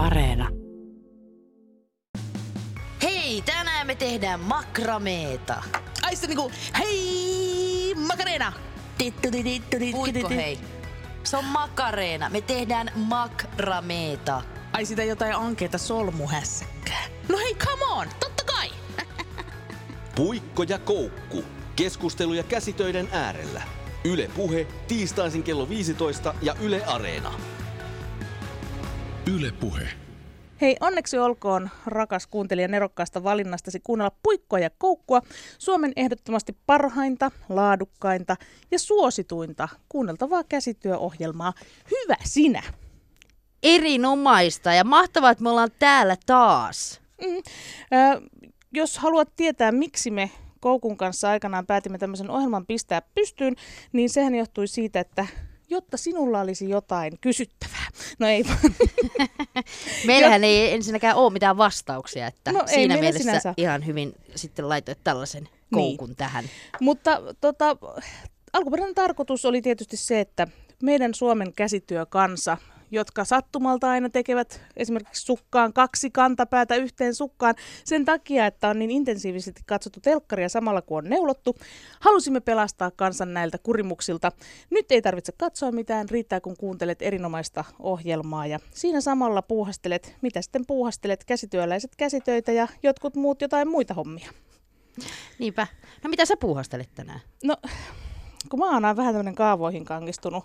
Areena. Hei, tänään me tehdään makrameeta. Ai se niinku, hei Makarena! Puitko hei? Se on makareena. Me tehdään makrameeta. Ai sitä jotain ankeita solmuhässäkkää. No hei, come on, totta kai! Puikko ja koukku. Keskusteluja käsitöiden äärellä. Yle Puhe, tiistaisin kello 15 ja Yle Areena. Yle Puhe. Hei, onneksi olkoon rakas kuuntelija nerokkaasta valinnastasi kuunnella puikkoa ja koukkua, Suomen ehdottomasti parhainta, laadukkainta ja suosituinta kuunneltavaa käsityöohjelmaa. Hyvä sinä! Erinomaista ja mahtavaa, että me ollaan täällä taas. Mm. Ö, jos haluat tietää, miksi me Koukun kanssa aikanaan päätimme tämmöisen ohjelman pistää pystyyn, niin sehän johtui siitä, että jotta sinulla olisi jotain kysyttävää. No ei vaan. Meillähän ei ensinnäkään ole mitään vastauksia, että No siinä mielessä sinänsä. ihan hyvin sitten laitoit tällaisen koukun niin. tähän. Mutta tota, alkuperäinen tarkoitus oli tietysti se, että meidän Suomen käsityökansa, jotka sattumalta aina tekevät esimerkiksi sukkaan kaksi kantapäätä yhteen sukkaan sen takia, että on niin intensiivisesti katsottu telkkaria samalla kun on neulottu, halusimme pelastaa kansan näiltä kurimuksilta. Nyt ei tarvitse katsoa mitään, riittää kun kuuntelet erinomaista ohjelmaa ja siinä samalla puuhastelet, mitä sitten puuhastelet, käsityöläiset käsitöitä ja jotkut muut jotain muita hommia. Niinpä. No mitä sä puuhastelet tänään? No, kun mä oon aina vähän tämmöinen kaavoihin kangistunut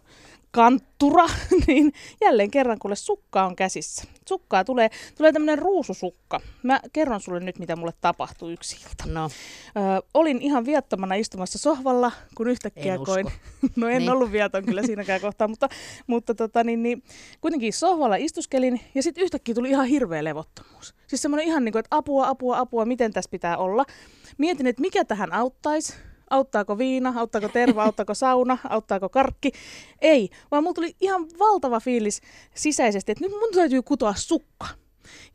kanttura, niin jälleen kerran kuule sukka on käsissä. Sukkaa tulee, tulee tämmöinen ruususukka. Mä kerron sulle nyt, mitä mulle tapahtui yksi ilta. No, Ö, olin ihan viattomana istumassa sohvalla, kun yhtäkkiä En usko. koin. No en Niin. ollut viaton kyllä siinäkään kohtaa, mutta, mutta tota, niin, niin, kuitenkin sohvalla istuskelin ja sitten yhtäkkiä tuli ihan hirveä levottomuus. Siis semmoinen ihan niin kuin, että apua, apua, apua, miten tässä pitää olla. Mietin, että mikä tähän auttaisi. Auttaako viina, auttaako terva, auttaako sauna, auttaako karkki? Ei, vaan mulla tuli ihan valtava fiilis sisäisesti, että nyt mun täytyy kutoa sukka.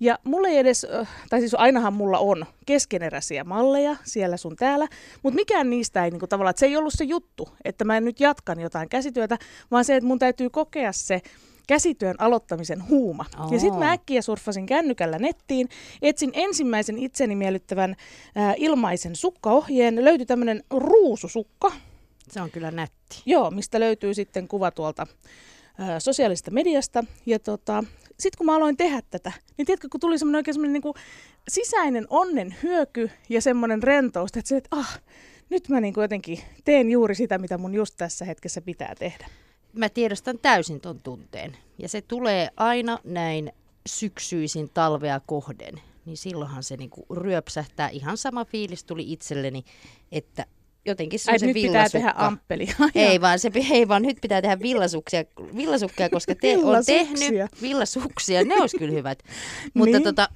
Ja mulla ei edes, tai siis ainahan mulla on keskeneräisiä malleja siellä sun täällä, mutta mikään niistä ei niinku tavallaan, että se ei ollut se juttu, että mä nyt jatkan jotain käsityötä, vaan se, että mun täytyy kokea se käsityön aloittamisen huuma. Oo. Ja sitten mä äkkiä surffasin kännykällä nettiin, etsin ensimmäisen itseni miellyttävän ää, ilmaisen sukkaohjeen, löytyi tämmöinen ruususukka, se on kyllä nätti. Joo, mistä löytyy sitten kuva tuolta ää, sosiaalista mediasta. Ja tota, sitten kun mä aloin tehdä tätä, niin tiedätkö, kun tuli semmoinen oikein semmoinen niin sisäinen onnen hyöky ja semmoinen rentous, että se, että ah, nyt mä niin jotenkin teen juuri sitä, mitä mun just tässä hetkessä pitää tehdä. Mä tiedostan täysin ton tunteen. Ja se tulee aina näin syksyisin talvea kohden. Niin silloinhan se niinku ryöpsähtää. Ihan sama fiilis tuli itselleni, että jotenkin se Ai, on se nyt pitää tehdä amppeli. Ei vaan, se, ei vaan nyt pitää tehdä villasuksia, villasukkia, koska te on tehnyt villasuksia. Ne olisi kyllä hyvät. Mutta, Niin. tota,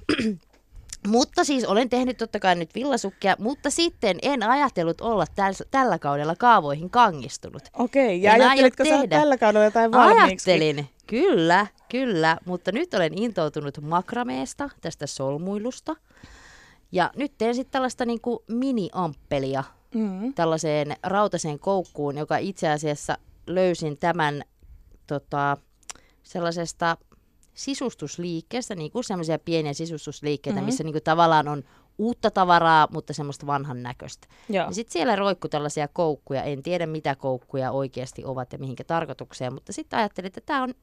mutta siis olen tehnyt totta kai nyt villasukkia, mutta sitten en ajatellut olla täl, tällä kaudella kaavoihin kangistunut. Okei, ja En ajattelitko sä tehdä. tällä kaudella jotain valmiiksi? Ajattelin, kyllä, kyllä, mutta nyt olen intoutunut makrameesta, tästä solmuilusta. Ja nyt teen sitten tällaista niinku mini-amppelia Mm. tällaiseen rautaseen koukkuun, joka itse asiassa löysin tämän tota, sellaisesta sisustusliikkeestä, niin kuin semmoisia pieniä sisustusliikkeitä, Mhm. mm-hmm. missä niin kuin tavallaan on uutta tavaraa, mutta semmoista vanhan näköistä. Joo. Ja sitten siellä roikku tällaisia koukkuja, en tiedä mitä koukkuja oikeasti ovat ja mihinkä tarkoitukseen, mutta sitten ajattelin, että tämä on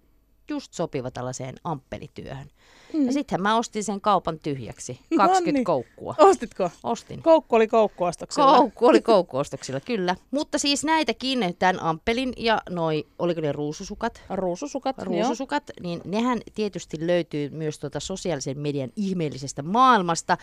just sopiva tällaiseen amppelityöhön. Mm. Ja sittenhän mä ostin sen kaupan tyhjäksi, 20 Noniin. koukkua. Ostitko? Ostin. Koukku oli koukkuostoksella. Koukku oli koukkuostoksilla, kyllä. Mutta siis näitäkin, tämän amppelin ja noi, oliko ne ruususukat? Ruususukat. Ruususukat, niin nehän tietysti löytyy myös tuota sosiaalisen median ihmeellisestä maailmasta.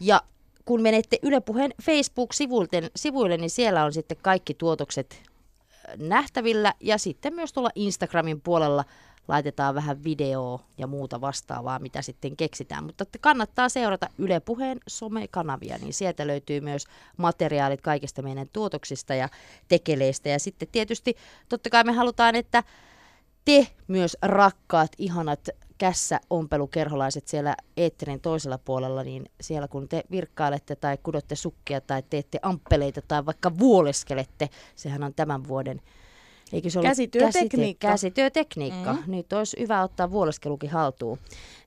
Ja kun menette Yle Puheen Facebook-sivuille, sivuille, niin siellä on sitten kaikki tuotokset äh, nähtävillä. Ja sitten myös tuolla Instagramin puolella laitetaan vähän videoa ja muuta vastaavaa, mitä sitten keksitään. Mutta kannattaa seurata Yle Puheen somekanavia, niin sieltä löytyy myös materiaalit kaikista meidän tuotoksista ja tekeleistä. Ja sitten tietysti totta kai me halutaan, että te myös rakkaat, ihanat kässä ompelukerholaiset siellä eetterin toisella puolella, niin siellä kun te virkkailette tai kudotte sukkia tai teette amppeleita tai vaikka vuoleskelette, sehän on tämän vuoden Eikö se ollut Käsityötekniikka. Käsite, käsityötekniikka. Mm. Nyt olisi hyvä ottaa vuoleskelukin haltuun.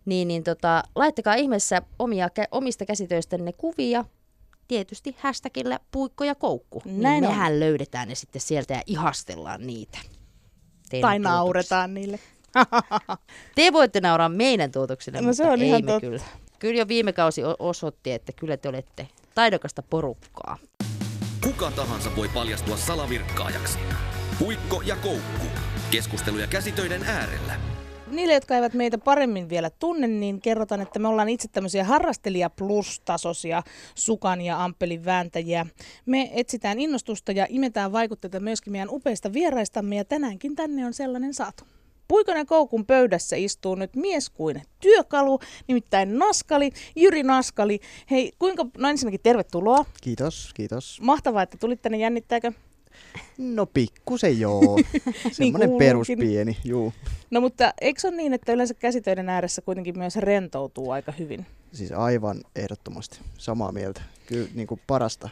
Niin, niin tota, laittakaa ihmeessä omia, omista käsitöistänne kuvia. Tietysti hashtagillä puikko ja koukku. Näin niin on. mehän löydetään ne sitten sieltä ja ihastellaan niitä. Teidän Tai tuotoksille. nauretaan niille. Te voitte nauraa meidän tuotoksille, No mutta se on ei ihan me totta. kyllä. Kyllä jo viime kausi osoitti, että kyllä te olette taidokasta porukkaa. Kuka tahansa voi paljastua salavirkkaajaksi. Puikko ja koukku. Keskusteluja käsitöiden äärellä. Niille, jotka eivät meitä paremmin vielä tunne, niin kerrotaan, että me ollaan itse tämmöisiä harrastelija plus-tasoisia sukan ja ampelin vääntäjiä. Me etsitään innostusta ja imetään vaikutteita myöskin meidän upeista vieraistamme ja tänäänkin tänne on sellainen saatu. Puikon ja koukun pöydässä istuu nyt mies kuin työkalu, nimittäin Naskali, Jyri Naskali. Hei, kuinka, no ensinnäkin tervetuloa. Kiitos, kiitos. Mahtavaa, että tulit tänne, jännittääkö? No pikkusen joo. Semmoinen kuuluukin. peruspieni, juu. No mutta eikö se ole niin, että yleensä käsitöiden ääressä kuitenkin myös rentoutuu aika hyvin? Siis aivan ehdottomasti samaa mieltä. Kyllä niin kuin parasta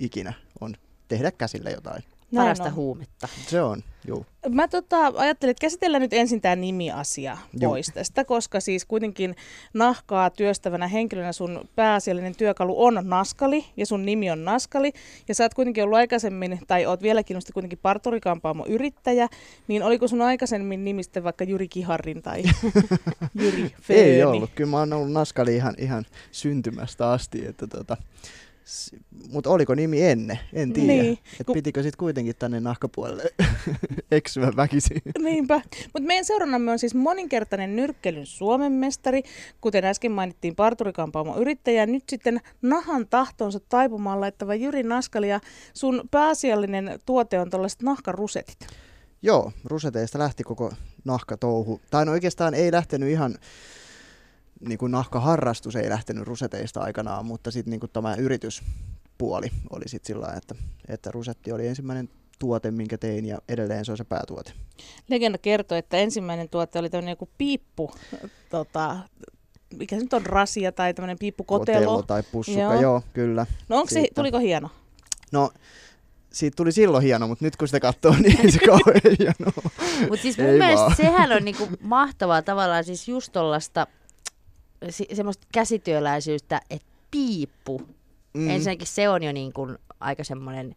ikinä on tehdä käsillä jotain. Näin Parasta on. huumetta. Se on, juu. Mä tota, ajattelin, että käsitellään nyt ensin tämä nimiasia Juu. pois tästä, koska siis kuitenkin nahkaa työstävänä henkilönä sun pääasiallinen työkalu on naskali ja sun nimi on naskali. Ja sä oot kuitenkin ollut aikaisemmin, tai oot vieläkin ollut kuitenkin parturikampaamo yrittäjä, niin oliko sun aikaisemmin nimistä vaikka Jyri Kiharrin tai Jyri Fööni? Ei ollut. Kyllä mä oon ollut naskali ihan, ihan syntymästä asti. Että tota, mutta oliko nimi ennen? En tiedä. Niin, Et kun- pitikö sitten kuitenkin tänne nahkapuolelle eksyä väkisin? Niinpä. Mutta meidän seurannamme on siis moninkertainen nyrkkelyn Suomen mestari, kuten äsken mainittiin parturikampaamo yrittäjä. Nyt sitten nahan tahtonsa taipumaan laittava Jyri Naskali ja sun pääasiallinen tuote on tällaiset nahkarusetit. Joo, ruseteista lähti koko nahkatouhu. Tai no oikeastaan ei lähtenyt ihan, niin kuin nahkaharrastus ei lähtenyt ruseteista aikanaan, mutta sitten niin kuin tämä yrityspuoli oli sitten sillä lailla, että, että rusetti oli ensimmäinen tuote, minkä tein ja edelleen se on se päätuote. Legenda kertoo, että ensimmäinen tuote oli tämmöinen joku piippu, tota, mikä se nyt on rasia tai tämmöinen piippukotelo. Kotelo tai pussukka, Joo. joo, kyllä. No onko se, tuliko hieno? No, siitä tuli silloin hieno, mutta nyt kun sitä katsoo, niin ei se kauhean hieno. Mutta siis mun Ei mielestä vaan. sehän on niinku mahtavaa tavallaan siis just tollasta semmoista käsityöläisyyttä, että piippu. Mm. Ensinnäkin se on jo niin kuin aika semmoinen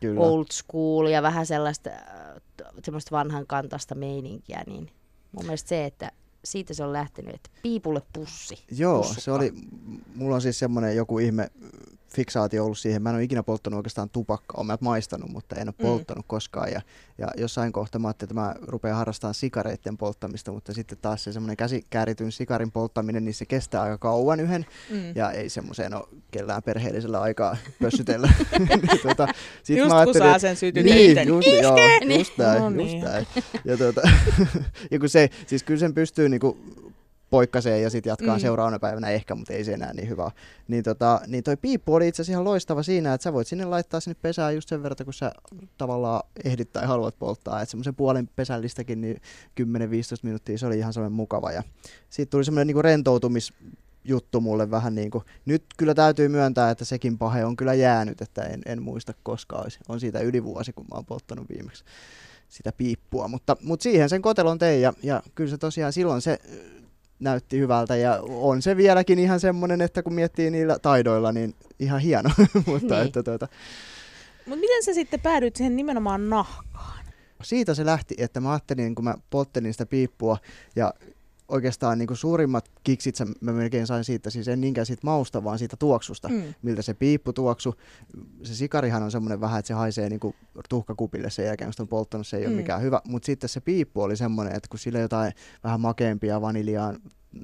kyllä. old school ja vähän sellaista äh, semmoista vanhan kantasta meininkiä, niin mun mielestä se, että siitä se on lähtenyt, että piipulle pussi. Joo, pussukka. se oli, mulla on siis semmoinen joku ihme fiksaatio ollut siihen. Mä en ole ikinä polttanut oikeastaan tupakkaa, mä maistanut, mutta en ole Mm. polttanut koskaan. Ja, ja jossain kohtaa mä ajattelin, että mä rupean harrastamaan sikareiden polttamista, mutta sitten taas se semmoinen käsikäärityn sikarin polttaminen, niin se kestää aika kauan yhden. Mm. Ja ei semmoiseen ole kellään perheellisellä aikaa pössytellä. niin, tota, sit Just mä kun saa sen sytytettyä, Niin, niin just, joo, Niin. just näin, No just niin. näin. Ja, tuota, ja kun se, siis kyllä sen pystyy niinku poikkaseen ja sitten jatkaa Mm. seuraavana päivänä ehkä, mutta ei se enää niin hyvä. Niin, tota, niin toi piippu oli itse asiassa ihan loistava siinä, että sä voit sinne laittaa sinne pesään just sen verran, kun sä tavallaan ehdit tai haluat polttaa. Että semmoisen puolen pesällistäkin niin 10-15 minuuttia se oli ihan semmoinen mukava. Ja siitä tuli semmoinen niinku rentoutumis juttu mulle vähän niin kuin, nyt kyllä täytyy myöntää, että sekin pahe on kyllä jäänyt, että en, en muista koskaan olisi. On siitä yli vuosi, kun mä oon polttanut viimeksi sitä piippua, mutta, mutta siihen sen kotelon tein ja, ja kyllä se tosiaan silloin se näytti hyvältä ja on se vieläkin ihan semmoinen, että kun miettii niillä taidoilla, niin ihan hieno, mutta Niin. että tuota, Mutta miten sä sitten päädyit siihen nimenomaan nahkaan? siitä se lähti, että mä ajattelin, kun mä polttelin sitä piippua ja oikeastaan niin kuin suurimmat kiksit mä melkein sain siitä, siis en niinkään siitä mausta, vaan siitä tuoksusta, Mm. miltä se piippu tuoksu. Se sikarihan on semmoinen vähän, että se haisee niin kuin tuhkakupille sen jälkeen, kun on polttanut, se ei ole Mm. mikään hyvä. Mutta sitten se piippu oli semmoinen, että kun sillä jotain vähän makeampia vaniljaan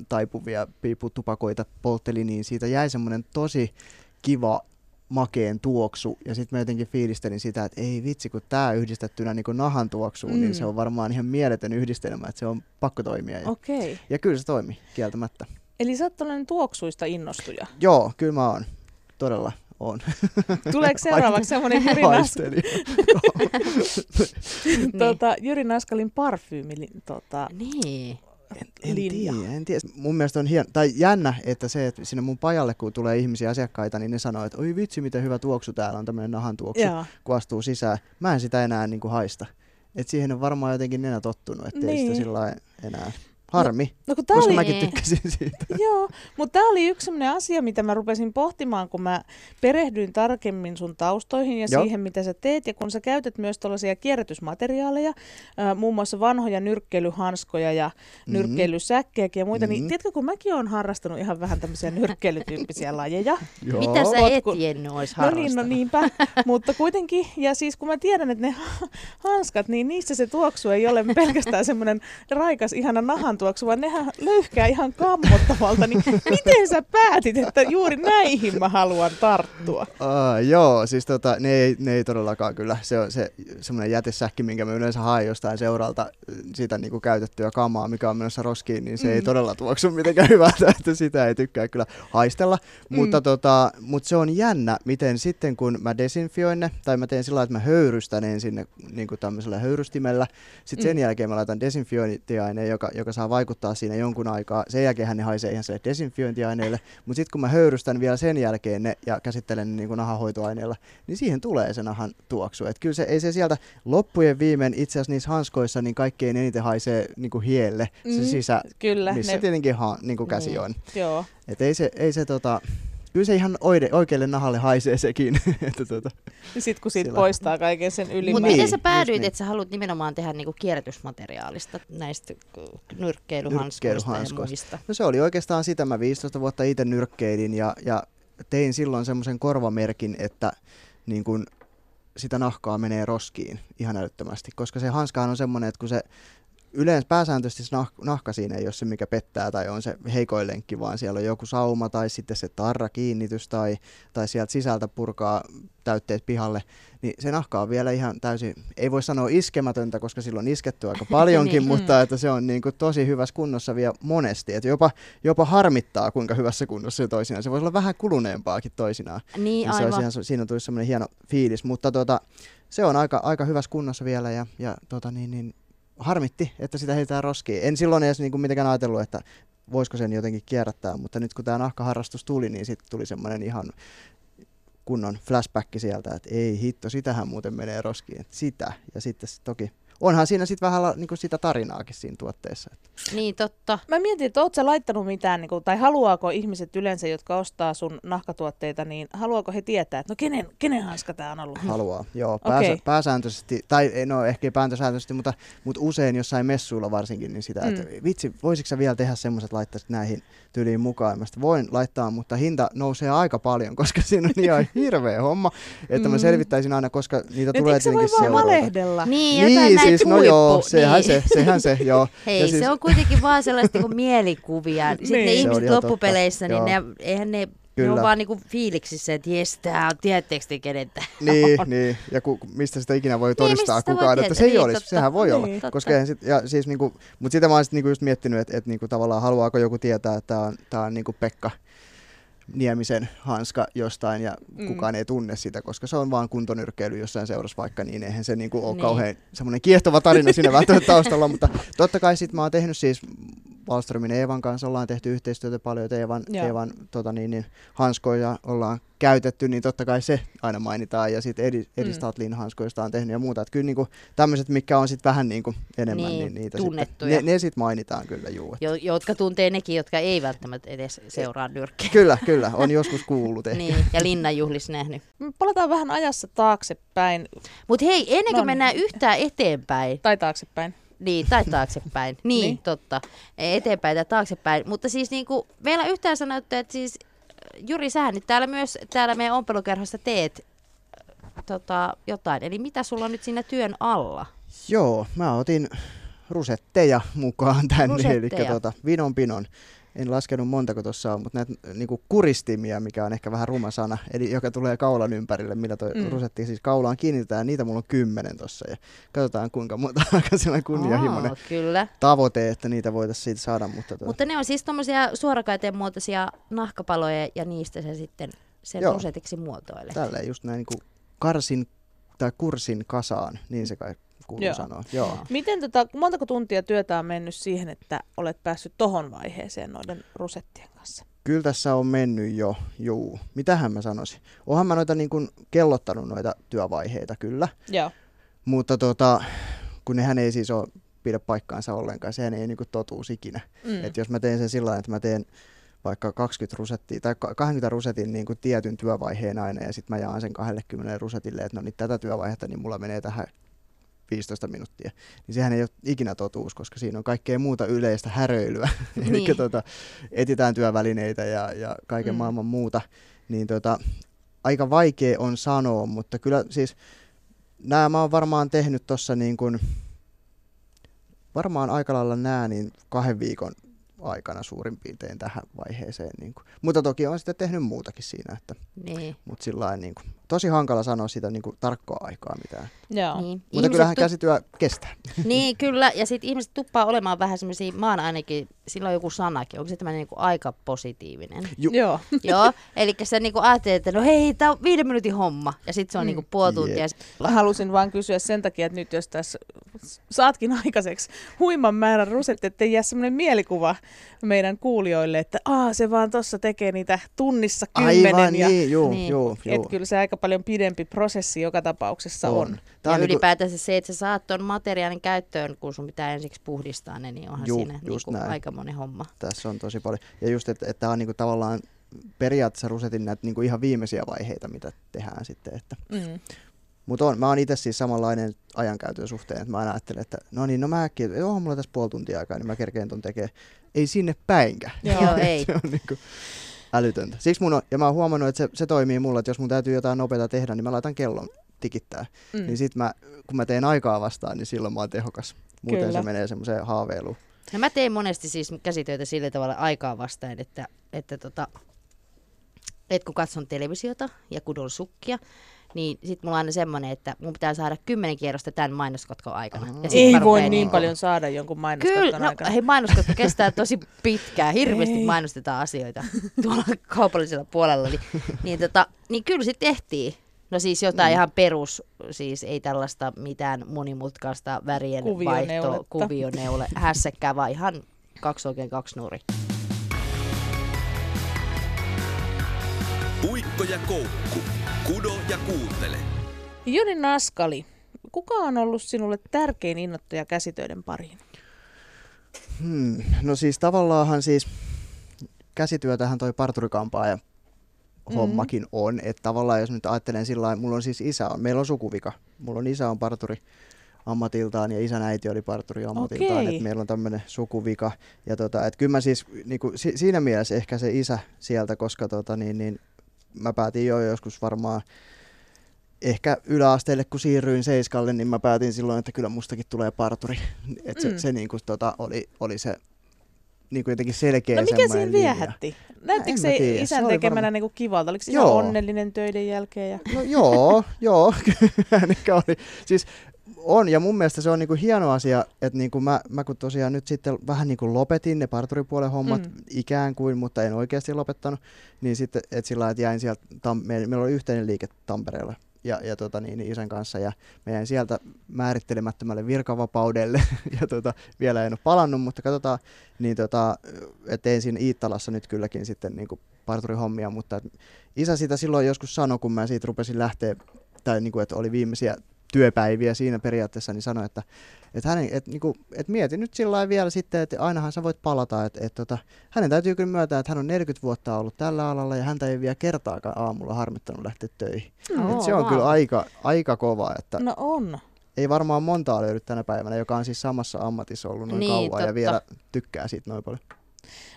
taipuvia piipputupakoita poltteli, niin siitä jäi semmoinen tosi kiva makeen tuoksu. Ja sitten mä jotenkin fiilistelin sitä, että ei vitsi, kun tämä yhdistettynä niin kuin nahan tuoksuun, mm. Mm. niin se on varmaan ihan mieletön yhdistelmä, että se on pakko toimia. Ja, Okei. Okay. ja kyllä se toimi, kieltämättä. Eli sä oot tällainen tuoksuista innostuja. Joo, kyllä mä oon. Todella on. Tuleeko seuraavaksi semmoinen Jyri, Nas- Haistelin. tota, Jyri Naskalin parfyymi tota, Niin. En linja? tiedä, en tiedä. Mun mielestä on hien, tai jännä, että se, että sinne mun pajalle, kun tulee ihmisiä asiakkaita, niin ne sanoo, että oi vitsi, miten hyvä tuoksu täällä on, tämmöinen nahan tuoksu, Joo. kun astuu sisään. Mä en sitä enää niin kuin haista. Et siihen on varmaan jotenkin nenä tottunut, ettei Niin. sitä sillä enää. Harmi, No kun tää koska oli, mäkin Niin. tykkäsin siitä. Joo, mutta tämä oli yksi sellainen asia, mitä mä rupesin pohtimaan, kun mä perehdyin tarkemmin sun taustoihin ja Joo. siihen, mitä sä teet. Ja kun sä käytät myös tällaisia kierrätysmateriaaleja, äh, muun muassa vanhoja nyrkkeilyhanskoja ja Mhm. nyrkkeilysäkkejäkin ja muita, niin Mhm. tiedätkö, kun mäkin olen harrastanut ihan vähän tämmöisiä nyrkkeilytyyppisiä lajeja. Joo. Mitä sä et Potkut. Jenny ois No niin, no niinpä, mutta kuitenkin, ja siis kun mä tiedän, että ne hanskat, niin niissä se tuoksu ei ole pelkästään semmoinen raikas, ihana nahan tuoksu, vaan nehän löyhkää ihan kammottavalta, niin miten sä päätit, että juuri näihin mä haluan tarttua? Uh, joo, siis tota, ne, ei, ne ei todellakaan kyllä. Se on se semmoinen jätesäkki, minkä mä yleensä haen jostain seuralta sitä niinku käytettyä kamaa, mikä on menossa roskiin, niin se mm. ei todella tuoksu mitenkään hyvältä, että sitä ei tykkää kyllä haistella. Mm. Mutta, tota, mutta se on jännä, miten sitten kun mä desinfioin ne, tai mä teen sillä lailla, että mä höyrystän ensin ne niin kuin tämmöisellä höyrystimellä, sitten sen Mm. jälkeen mä laitan desinfiointiaineen, joka, joka saa vaikuttaa siinä jonkun aikaa. Sen jälkeen ne haisee ihan sille desinfiointiaineelle, mutta sitten kun mä höyrystän vielä sen jälkeen ne ja käsittelen ne niin kuin nahahoitoaineella, niin siihen tulee se nahan tuoksu. Et kyllä se, ei se sieltä loppujen viimein itse asiassa niissä hanskoissa niin kaikkein eniten haisee niin kuin hielle se Mm, sisä, Kyllä, missä ne, tietenkin ha, niin kuin käsi Niin. on. joo. Et ei se, ei se tota, kyllä se ihan oide, oikealle nahalle haisee sekin. että tota, Ja sit kun siitä Sillä- poistaa kaiken sen Mutta ylimmän. miten Niin, sä päädyit, niin. että sä haluat nimenomaan tehdä niinku kierrätysmateriaalista, näistä k- nyrkkeilyhanskoista ja muista? No se oli oikeastaan sitä, mä 15 vuotta itse nyrkkeilin ja, ja tein silloin semmoisen korvamerkin, että niin kun sitä nahkaa menee roskiin ihan älyttömästi, koska se hanskahan on semmoinen, että kun se yleensä pääsääntöisesti se nah- nahka siinä ei ole se, mikä pettää tai on se heikoin lenkki, vaan siellä on joku sauma tai sitten se tarra kiinnitys tai, tai sieltä sisältä purkaa täytteet pihalle, niin se nahka on vielä ihan täysin, ei voi sanoa iskemätöntä, koska silloin on isketty aika paljonkin, Niin. mutta että se on niin kuin tosi hyvässä kunnossa vielä monesti, että jopa, jopa harmittaa, kuinka hyvässä kunnossa se toisinaan. Se voisi olla vähän kuluneempaakin toisinaan. Niin, Niin se aivan. ihan, siinä tulisi semmoinen hieno fiilis, mutta tota, se on aika, aika hyvässä kunnossa vielä ja, ja tota, niin, niin, harmitti, että sitä heitetään roskiin. En silloin edes niin kuin mitenkään ajatellut, että voisiko sen jotenkin kierrättää, mutta nyt kun tämä nahkaharrastus tuli, niin sitten tuli semmoinen ihan kunnon flashback sieltä, että ei hitto, sitähän muuten menee roskiin, että sitä. Ja sitten sit toki, onhan siinä sitten vähän niin kuin sitä tarinaakin siinä tuotteessa. Että Niin, totta. Mä mietin, että oot sä laittanut mitään, niin kuin, tai haluaako ihmiset yleensä, jotka ostaa sun nahkatuotteita, niin haluaako he tietää, että no kenen, kenen hanska tää on ollut? haluaa, joo. Pääsä, Okei. Pääsääntöisesti, tai ei, no ehkä ei pääsääntöisesti, mutta, mutta usein jossain messuilla varsinkin, niin sitä, että Mm. vitsi, voisitko sä vielä tehdä semmoiset, laittaisit näihin tyyliin mukaan. Mä voin laittaa, mutta hinta nousee aika paljon, koska siinä on ihan hirveä homma, että mä Mm. selvittäisin aina, koska niitä Nyt tulee sä voi tietenkin vaan valehdella? Niin, jotain Niin, siis no joo, sehän niin. se, sehän se, joo. Hei, Ja siis... siis- se on kuitenkin vaan sellaista niinku mielikuvia. Sitten Niin. ne ihmiset loppupeleissä, totta, niin ne, eihän ne, ne Kyllä. on vaan niinku fiiliksissä, että jes, tää on, tiedättekö te kenen tää Niin, on? niin, ja ku, mistä sitä ikinä voi Niin, todistaa voi kukaan, että se ei niin, olisi, totta. sehän voi olla. Niin. Totta. Koska eihän sit, ja siis niinku, mutta sitä mä oon sit niinku just miettinyt, että et niinku tavallaan haluaako joku tietää, että tää on, tää on niinku Pekka Niemisen hanska jostain ja Mm. kukaan ei tunne sitä, koska se on vaan kuntonyrkkeily jossain seurassa vaikka, niin eihän se niinku ole Niin. kauhean semmoinen kiehtova tarina siinä välttämättä taustalla, mutta totta kai sit mä oon tehnyt siis Wallströmin Eevan kanssa ollaan tehty yhteistyötä paljon, että Eevan, Joo. Eevan tota niin, niin, hanskoja ollaan käytetty, niin totta kai se aina mainitaan. Ja sitten Edi, Edi Mm. Statlin hanskoista on tehnyt ja muuta. Että kyllä niinku, tämmöiset, mitkä on sitten vähän niinku enemmän, Niin, niin, niitä tunnettuja. Sitten, ne, ne sitten mainitaan kyllä, juu. Jo, jotka tuntee nekin, jotka ei välttämättä edes seuraa nyrkkejä. Kyllä, kyllä, on joskus kuullut ehkä. Niin, ja linnanjuhlissa nähnyt. Me Palataan vähän ajassa taaksepäin, Mutta hei, ennen kuin No niin. mennään yhtään eteenpäin, tai taaksepäin. niin, tai taaksepäin, niin, Niin. totta, eteenpäin tai taaksepäin, mutta siis niin kuin, vielä yhtään sanoitte, että siis Juri, sähän nyt täällä myös, täällä meidän ompelukerhossa teet äh, tota, jotain, eli mitä sulla on nyt siinä työn alla? Joo, mä otin rusetteja mukaan tänne, eli Rusetteja. tota, vinon pinon. En laskenut montako tuossa on, mutta näitä niinku kuristimia, mikä on ehkä vähän ruma sana, eli joka tulee kaulan ympärille, millä toi Mm. rusetti siis kaulaan kiinnitetään, niitä mulla on kymmenen tossa ja katsotaan kuinka monta aika sellainen kunnianhimoinen Aa, kyllä. tavoite, että niitä voitaisiin siitä saada, mutta tuota, Mutta ne on siis tommosia suorakaiteen muotoisia nahkapaloja ja niistä se sitten sen Joo. rosetiksi muotoilee. tälleen just näin niin karsin tai kursin kasaan, niin se kai kuuluu Joo. sanoa. Joo. Miten tota, montako tuntia työtä on mennyt siihen, että olet päässyt tohon vaiheeseen noiden rusettien kanssa? Kyllä tässä on mennyt jo, juu. Mitähän mä sanoisin? Oonhan mä noita niin kuin kellottanut noita työvaiheita kyllä, Joo. mutta tota, kun nehän ei siis ole pidä paikkaansa ollenkaan, sehän ei niinku totuus ikinä. Mm. Et jos mä teen sen sillä että mä teen vaikka 20 rusettia tai ka- 20 rusetin niin kuin tietyn työvaiheen aina ja sitten mä jaan sen 20 rusetille, että no niin tätä työvaihetta, niin mulla menee tähän 15 minuuttia. Niin sehän ei ole ikinä totuus, koska siinä on kaikkea muuta yleistä häröilyä. Eli Niin. tota, etsitään työvälineitä ja, ja kaiken Mm. maailman muuta. Niin tota, aika vaikea on sanoa, mutta kyllä siis nämä mä oon varmaan tehnyt tuossa niin kuin, varmaan aika lailla nää niin kahden viikon aikana suurin piirtein tähän vaiheeseen. Niin kuin. Mutta toki on sitten tehnyt muutakin siinä, että, Niin. mutta sillä niin kuin, tosi hankala sanoa sitä niin kuin, tarkkaa aikaa mitään. Joo. Niin. Mutta Ihmiset kyllähän tu- käsityö kestää. Niin, kyllä. Ja sitten ihmiset tuppaa olemaan vähän semmoisia, mä oon ainakin, sillä on joku sanakin, onko se tämmöinen niinku aika positiivinen? Ju- Joo. Joo, eli sä niinku ajattelet, että no hei, tää on viiden minuutin homma, ja sitten se on Mm. niinku puoli tuntia. Ja Mä halusin vaan kysyä sen takia, että nyt jos tässä saatkin aikaiseksi huiman määrän ruset, ettei jää semmoinen mielikuva meidän kuulijoille, että Aa, se vaan tossa tekee niitä tunnissa kymmenen. Aivan ja, niin, juu, Niin. niin. juu, Et juu. kyllä se aika paljon pidempi prosessi joka tapauksessa on. on. Ja on niinku, ylipäätänsä se, että sä saat ton materiaalin käyttöön, kun sun pitää ensiksi puhdistaa ne, niin onhan Juu, siinä just niinku näin. aika monen homma. tässä on tosi paljon. Ja just, että, että tämä on niinku tavallaan periaatteessa rusetin näitä niinku ihan viimeisiä vaiheita, mitä tehdään sitten. Että. Mm. Mutta on, mä oon itse siis samanlainen ajankäytön suhteen, että mä aina ajattelen, että no niin, no mä äkkiä, että onhan mulla tässä puoli tuntia aikaa, niin mä kerkeen ton tekee. Ei sinne päinkään. Joo, ei. se on niinku älytöntä. Siksi mun on, ja mä oon huomannut, että se, se toimii mulla, että jos mun täytyy jotain nopeata tehdä, niin mä laitan kellon tikittää. Mm. Mm. Niin sit mä, kun mä teen aikaa vastaan, niin silloin mä oon tehokas. Muuten Kyllä. se menee semmoiseen haaveiluun. No mä teen monesti siis käsitöitä sillä tavalla aikaa vastaan, että, että, tota, että kun katson televisiota ja kudon sukkia, niin sit mulla on aina semmoinen, että mun pitää saada kymmenen kierrosta tämän mainoskatkon aikana. Ja sit Ei voi niin niinku- paljon saada jonkun mainoskatkon Kyllä, no aikana. hei mainoskatko kestää tosi pitkään, hirveästi Ei. mainostetaan asioita tuolla kaupallisella puolella, niin, niin, tota, niin kyllä se tehtiin. No siis jotain Mm. ihan perus, siis ei tällaista mitään monimutkaista värien vaihto, kuvioneule, hässäkkää, vaan ihan kaksi oikein kaksi nuori. Puikko ja koukku. Kudo ja kuuntele. Joni Naskali, kuka on ollut sinulle tärkein innoittaja käsitöiden pariin? Hmm. No siis tavallaanhan siis käsityötähän toi parturikampaa ja Mhm. hommakin on. Että tavallaan jos nyt ajattelen sillä lailla, mulla on siis isä, on, meillä on sukuvika. Mulla on isä on parturi ammatiltaan ja isän äiti oli parturi ammatiltaan. Okei. Että meillä on tämmöinen sukuvika. Ja tota, et kyllä mä siis niinku, si, siinä mielessä ehkä se isä sieltä, koska tota, niin, niin, mä päätin jo joskus varmaan ehkä yläasteelle, kun siirryin Seiskalle, niin mä päätin silloin, että kyllä mustakin tulee parturi. Et se, Mm. se niinku, tota, oli, oli se niinku jotenkin selkeä No mikä siinä viehätti? Näyttikö se tiedä, isän se tekemänä varmaan- niinku kivalta? Oliko se ihan onnellinen töiden jälkeen? Ja... No joo, joo, kyllä oli. Siis on, ja mun mielestä se on niinku hieno asia, että niinku mä, mä kun tosiaan nyt sitten vähän niinku lopetin ne parturipuolen hommat Mm. ikään kuin, mutta en oikeasti lopettanut, niin sitten, että sillä että jäin sieltä, Tam- meillä, meillä oli yhteinen liike Tampereella ja, ja tota, niin, niin isän kanssa, ja mä jäin sieltä määrittelemättömälle virkavapaudelle, ja tota, vielä en ole palannut, mutta katsotaan, niin tota, et tein siinä Iittalassa nyt kylläkin sitten niinku parturihommia, mutta et isä sitä silloin joskus sanoi, kun mä siitä rupesin lähteä, tai niinku, että oli viimeisiä työpäiviä siinä periaatteessa, niin sanoi, että, että, hänen, että, niinku, että mieti nyt sillä lailla vielä sitten, että ainahan sä voit palata, että, että tota, hänen täytyy kyllä myöntää, että hän on 40 vuotta ollut tällä alalla ja häntä ei vielä kertaakaan aamulla harmittanut lähteä töihin. Oo, Et se on vau. kyllä aika, aika kova, että No on. ei varmaan montaa löydy tänä päivänä, joka on siis samassa ammatissa ollut noin Niin, kauan totta. ja vielä tykkää siitä noin paljon.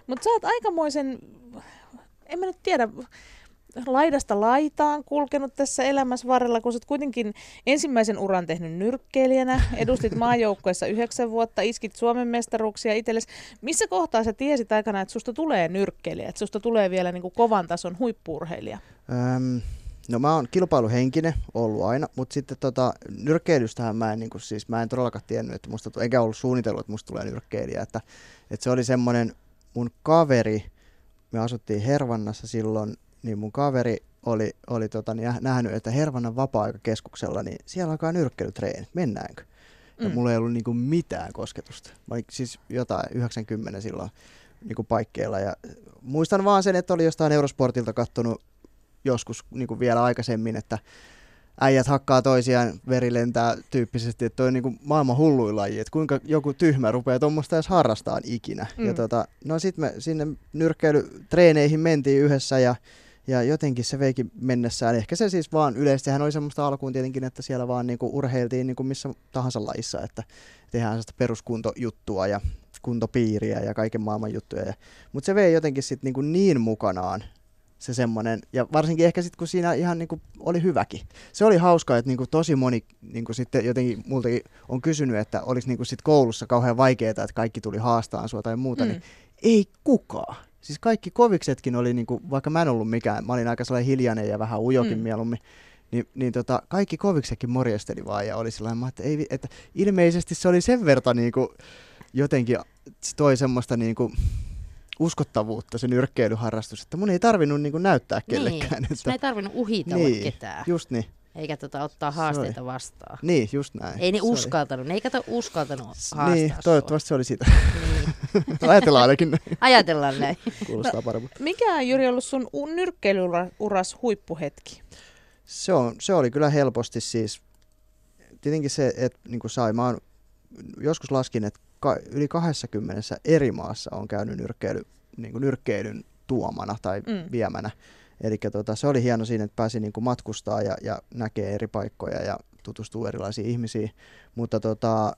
Mutta sä oot aikamoisen, en mä nyt tiedä, laidasta laitaan kulkenut tässä elämässä varrella, kun sä oot kuitenkin ensimmäisen uran tehnyt nyrkkeilijänä, edustit maajoukkoissa yhdeksän vuotta, iskit Suomen mestaruuksia itsellesi. Missä kohtaa sä tiesit aikana, että susta tulee nyrkkeilijä, että susta tulee vielä niin kuin kovan tason huippuurheilija? Öm, no mä oon kilpailuhenkinen ollut aina, mutta sitten tota, nyrkkeilystähän mä en, niin kuin, siis mä en todellakaan tiennyt, että musta, enkä ollut suunnitellut, että musta tulee nyrkkeilijä. Että, että se oli semmoinen mun kaveri, me asuttiin Hervannassa silloin, niin mun kaveri oli, oli tota, niin nä- nähnyt, että Hervannan vapaa-aikakeskuksella, niin siellä alkaa nyrkkeilytreenit, mennäänkö? Ja Mm. mulla ei ollut niinku mitään kosketusta. Mä olin siis jotain 90 silloin niinku paikkeilla. Ja muistan vaan sen, että oli jostain Eurosportilta kattonut joskus niinku vielä aikaisemmin, että äijät hakkaa toisiaan, veri lentää tyyppisesti, että toi on niinku maailman hulluin laji, että kuinka joku tyhmä rupeaa tuommoista edes harrastaan ikinä. Mm. Ja tota, no sitten me sinne nyrkkeilytreeneihin mentiin yhdessä ja, ja jotenkin se veikin mennessään. Ehkä se siis vaan yleisesti oli semmoista alkuun tietenkin, että siellä vaan niinku urheiltiin niinku missä tahansa lajissa, että tehdään sellaista peruskuntojuttua ja kuntopiiriä ja kaiken maailman juttuja. Ja, mutta se vei jotenkin sitten niinku niin mukanaan se semmoinen, ja varsinkin ehkä sitten kun siinä ihan niinku oli hyväkin. Se oli hauskaa, että niinku tosi moni niinku sitten jotenkin multakin on kysynyt, että oliko niinku sit koulussa kauhean vaikeaa, että kaikki tuli haastaan sua tai muuta, mm. niin ei kukaan. Siis kaikki koviksetkin oli, niinku, vaikka mä en ollut mikään, mä olin aika sellainen hiljainen ja vähän ujokin mm. mieluummin, niin, niin tota, kaikki koviksetkin morjesteli vaan ja oli sellainen, että, ei, että ilmeisesti se oli sen verran niinku, jotenkin se toi semmoista niinku, uskottavuutta se nyrkkeilyharrastus, että mun ei tarvinnut niinku näyttää kellekään. Niin, että... ei tarvinnut uhitella niin, ketään. just niin. Eikä tota ottaa haasteita vastaan. Niin, just näin. Ei ne Se uskaltanut, ne ei kato uskaltanut haastaa Niin, sua. toivottavasti se oli sitä. Niin. Ajatellaan ainakin näin. Ajatellaan näin. Kuulostaa paremmin. Mikä on Jyri ollut sun nyrkkeilyuras huippuhetki? Se, on, se oli kyllä helposti siis, tietenkin se, että niin kuin sai, mä oon, joskus laskin, että ka, yli 20 eri maassa on käynyt nyrkkeily, niin kuin nyrkkeilyn tuomana tai mm. viemänä. Eli tota, se oli hieno siinä, että pääsi niin kuin matkustaa ja, ja näkee eri paikkoja ja tutustuu erilaisiin ihmisiin. Mutta tota,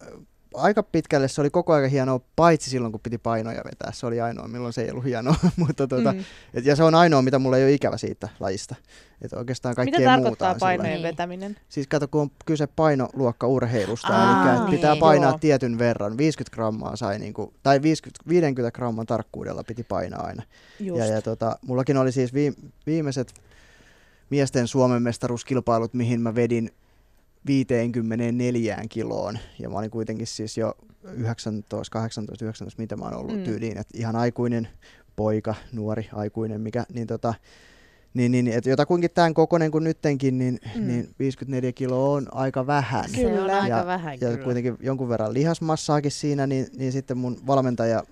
aika pitkälle se oli koko ajan hienoa, paitsi silloin kun piti painoja vetää. Se oli ainoa, milloin se ei ollut hienoa. Mutta tota, Mm. et, ja se on ainoa, mitä mulla ei ole ikävä siitä lajista. Et oikeastaan kaikkea Mitä muuta tarkoittaa sellainen- painojen Niin. vetäminen? Siis kato, kun on kyse painoluokka-urheilusta, Aa, eli että pitää niin. painaa Joo. tietyn verran, 50 grammaa sai, niinku, tai 50, 50 gramman tarkkuudella piti painaa aina. Just. Ja, ja tota, mullakin oli siis viim, viimeiset miesten Suomen mestaruuskilpailut, mihin mä vedin 54 kiloon, ja mä olin kuitenkin siis jo 19, 18, 19, mitä mä oon ollut Mm. tyyliin, että ihan aikuinen poika, nuori aikuinen, mikä, niin tota, niin, niin, että jotakuinkin tämän kokoinen kuin nyttenkin, niin, Mm. niin 54 kiloa on aika vähän. Se on Kyllä. aika ja, vähän ja kyllä. kuitenkin jonkun verran lihasmassaakin siinä, niin, niin sitten mun valmentaja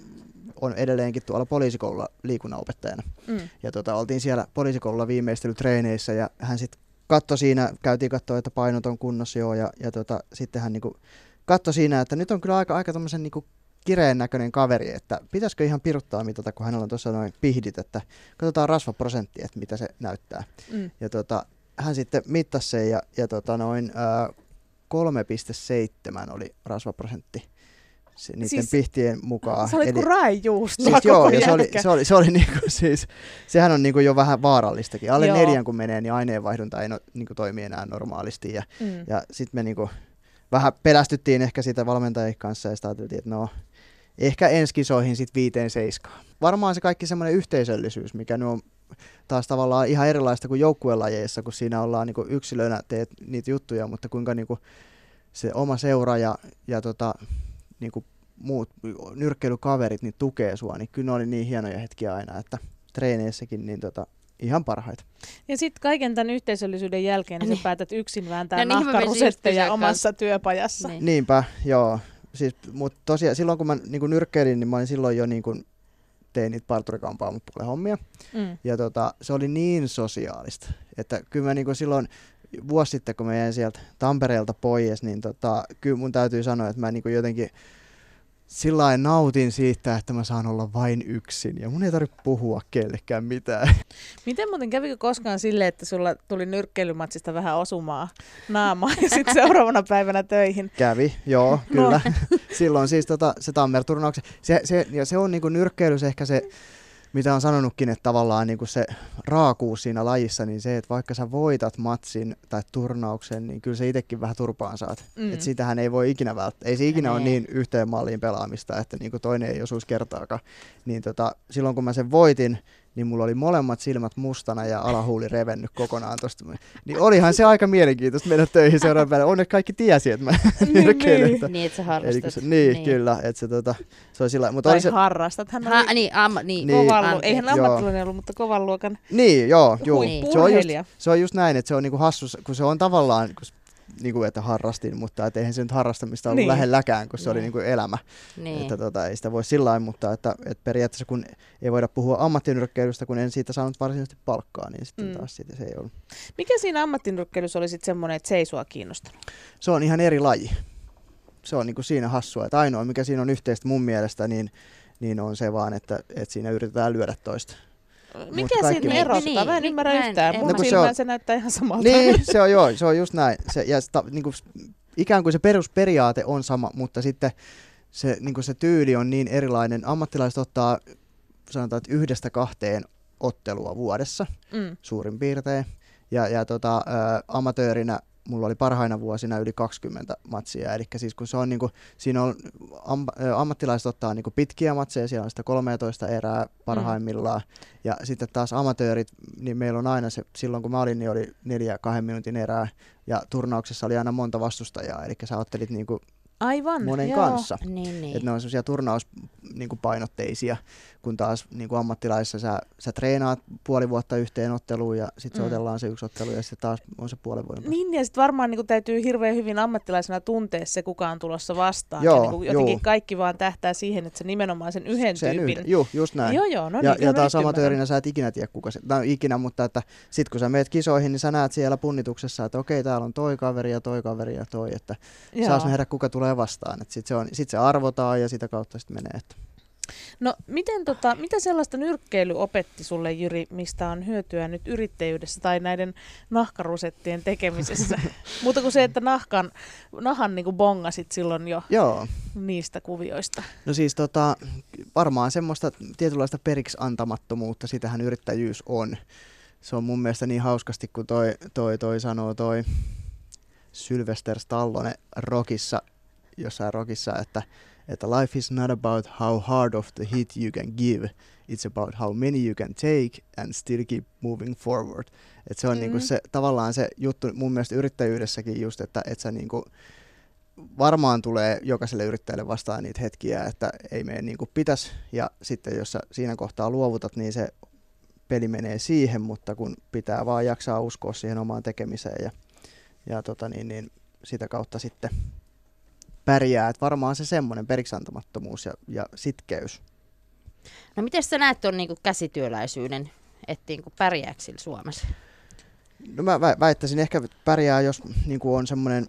on edelleenkin tuolla poliisikoululla liikunnanopettajana. Mm. Ja tota, oltiin siellä poliisikoululla viimeistelytreeneissä ja hän sitten katsoi siinä, käytiin katsoa, että painot on kunnossa joo, ja, ja tota, sitten hän niinku katsoi siinä, että nyt on kyllä aika, aika tommosen niinku kireen näköinen kaveri, että pitäisikö ihan piruttaa mitata, kun hänellä on tuossa noin pihdit, että katsotaan rasvaprosentti, että mitä se näyttää. Mm. Ja tota, hän sitten mittasi sen ja, ja tota noin ää, 3,7 oli rasvaprosentti se, niiden Siis- pihtien mukaan. Sä olit kuin raijuustoa Siis joo, ja se oli, se oli, se oli niinku siis, sehän on niinku jo vähän vaarallistakin. Alle Joo. neljän kun menee, niin aineenvaihdunta ei no, niinku toimi enää normaalisti. Ja, Mm. ja sitten me niinku vähän pelästyttiin ehkä sitä valmentajien kanssa ja sitten ajateltiin, että no ehkä ensi kisoihin sitten viiteen seiskaan. Varmaan se kaikki semmoinen yhteisöllisyys, mikä nyt on taas tavallaan ihan erilaista kuin joukkuelajeissa, kun siinä ollaan niinku yksilönä teet niitä juttuja, mutta kuinka niinku se oma seura ja, ja tota, niinku muut nyrkkeilykaverit niin tukee sua, niin kyllä ne oli niin hienoja hetkiä aina, että treeneissäkin niin tota, ihan parhaita. Ja sitten kaiken tämän yhteisöllisyyden jälkeen niin Niin. sä päätät yksin vääntää No niin, nahkarusetteja omassa työpajassa. Niin. Niinpä, joo. Siis, mutta tosiaan silloin kun mä niin nyrkkeilin, niin mä olin silloin jo niin kuin, tein niitä parturikampaamopuolen hommia. Mm. Ja tota, se oli niin sosiaalista, että kyllä mä niin kuin silloin vuosi sitten, kun mä jäin sieltä Tampereelta pois, niin tota, kyllä mun täytyy sanoa, että mä niin jotenkin sillä lailla nautin siitä, että mä saan olla vain yksin ja mun ei tarvitse puhua kellekään mitään. Miten muuten kävikö koskaan silleen, että sulla tuli nyrkkeilymatsista vähän osumaa naamaa ja sitten seuraavana päivänä töihin? Kävi, joo, kyllä. Silloin siis tota, se Tammer-turnauksen, se, se, ja se on niinku nyrkkeilys ehkä se, mitä on sanonutkin, että tavallaan niinku se raakuus siinä lajissa, niin se, että vaikka sä voitat matsin tai turnauksen, niin kyllä se itsekin vähän turpaan saat. Mm. Mm. Et sitähän ei voi ikinä välttää. Ei se ikinä ole niin yhteen malliin pelaamista, että niinku toinen ei osuisi kertaakaan. Niin tota, silloin kun mä sen voitin, niin mulla oli molemmat silmät mustana ja alahuuli revennyt kokonaan tosta. Niin olihan se aika mielenkiintoista mennä töihin seuraavan päivänä. Onneksi kaikki tiesi, että mä Niin, niin. että- Niin, että sä harrastat. se, niin, niin, kyllä, että se, tota, se oli sillä mutta Tai oli se, harrastat. Hän Ha, oli niin, amma, niin, Niin. kovan anteeksi. eihän ammattilainen ollut, mutta kovan luokan niin, joo, juu, Niin. se, on just, se on just näin, että se on niinku hassu, kun se on tavallaan, kun niin kuin, että harrastin, mutta et eihän se nyt harrastamista ollut Niin. niin. lähelläkään, kun se oli Niin. niin kuin elämä. Niin. Että tota, ei sitä voi sillä lailla, mutta että, että periaatteessa kun ei voida puhua ammattinyrkkeilystä, kun en siitä saanut varsinaisesti palkkaa, niin sitten Mm. mm. taas siitä se ei ollut. Mikä siinä ammattinyrkkeilyssä oli sitten semmoinen, että se ei sua kiinnostanut? Se on ihan eri laji. Se on niin kuin siinä hassua, että ainoa mikä siinä on yhteistä mun mielestä, niin, niin on se vaan, että, että siinä yritetään lyödä toista. Mikä siinä muu- erottaa? Niin, Mä en niin, ymmärrä mä en- yhtään. en- Mun No kun se silmään on- se näyttää ihan samalta. Niin, se on joo, se on just näin. Se, ja sitä, niin kuin, ikään kuin se perusperiaate on sama, mutta sitten se, niin kuin se tyyli on niin erilainen. Ammattilaiset ottaa sanotaan, että yhdestä kahteen ottelua vuodessa Mm. suurin piirtein. Ja, ja tota, ä, amatöörinä mulla oli parhaina vuosina yli 20 matsia. Eli siis kun se on niinku, siinä on am, ammattilaiset ottaa niinku pitkiä matseja, siellä on sitä 13 erää parhaimmillaan. Ja sitten taas amatöörit, niin meillä on aina se, silloin kun mä olin, niin oli neljä kahden minuutin erää. Ja turnauksessa oli aina monta vastustajaa, eli sä ottelit niinku Aivan, monen joo. kanssa. Niin, niin. Että ne on semmoisia turnauspainotteisia, kun taas niin kuin ammattilaisissa sä, sä treenaat puoli vuotta yhteen otteluun ja sitten Mm. otellaan se yksi ottelu ja sitten taas on se puolen vuoden. Niin, ja sitten varmaan niin täytyy hirveän hyvin ammattilaisena tuntea se, kuka on tulossa vastaan. Joo, ja niin jotenkin juu. kaikki vaan tähtää siihen, että se nimenomaan sen yhden Sen tyypin. yhden, juu, just näin. Joo, joo, no ja, niin, ja mä taas amatöörinä sä et ikinä tiedä kuka se, no ikinä, mutta että sit kun sä meet kisoihin, niin sä näet siellä punnituksessa, että okei, täällä on toi kaveri ja toi kaveri ja toi, että Joo. saas nähdä kuka tulee vastaan. Että sit, se on, sit se arvotaan ja sitä kautta sitten menee. Että. No, miten tota, mitä sellaista nyrkkeily opetti sulle, Jyri, mistä on hyötyä nyt yrittäjyydessä tai näiden nahkarusettien tekemisessä? Muuta kuin se, että nahkan, nahan niin bongasit silloin jo Joo, niistä kuvioista. No siis tota, varmaan semmoista tietynlaista periksi antamattomuutta, sitähän yrittäjyys on. Se on mun mielestä niin hauskasti, kun toi, toi, toi sanoo toi Sylvester Stallone Rockissa, jossain Rockissa, että, että life is not about how hard of the hit you can give, it's about how many you can take and still keep moving forward. Et se on Mm. niinku se, tavallaan se juttu mun mielestä yrittäjyydessäkin just, että et sä niinku, varmaan tulee jokaiselle yrittäjälle vastaan niitä hetkiä, että ei mene niin kuin pitäisi. Ja sitten jos sä siinä kohtaa luovutat, niin se peli menee siihen, mutta kun pitää vaan jaksaa uskoa siihen omaan tekemiseen ja, ja tota niin, niin sitä kautta sitten pärjää. Et varmaan se semmoinen periksantamattomuus ja, ja sitkeys. No miten sä näet tuon niinku käsityöläisyyden, että niinku pärjääkö Suomessa? No mä vä- väittäisin ehkä että pärjää, jos niin kuin on semmoinen,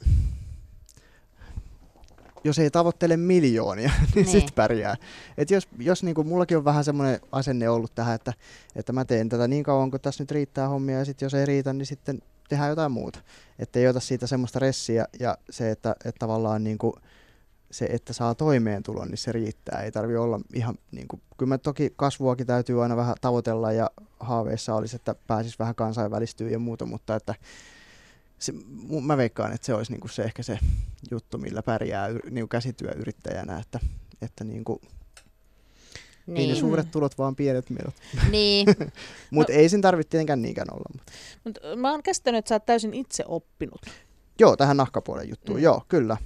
jos ei tavoittele miljoonia, niin, Niin. niin. sitten pärjää. Et jos jos niin kuin, mullakin on vähän semmoinen asenne ollut tähän, että, että mä teen tätä niin kauan, kun tässä nyt riittää hommia, ja sitten jos ei riitä, niin sitten tehdään jotain muuta. Että ei ota siitä semmoista ressiä, ja se, että, että tavallaan niin kuin, se, että saa toimeentulon, niin se riittää. Ei tarvi olla ihan, niin kuin, kyllä mä toki kasvuakin täytyy aina vähän tavoitella ja haaveissa olisi, että pääsis vähän kansainvälistyä ja muuta, mutta että se, mä veikkaan, että se olisi niin kuin se ehkä se juttu, millä pärjää niin käsityöyrittäjänä, että, että niin kuin, niin. ei ne Niin, suuret tulot, vaan pienet menot. niin. Mutta no. ei sen tarvitse tietenkään niinkään olla. Mutta. Mut mä oon käsittänyt, että sä oot täysin itse oppinut. Joo, tähän nahkapuolen juttuun, Mm. joo, kyllä.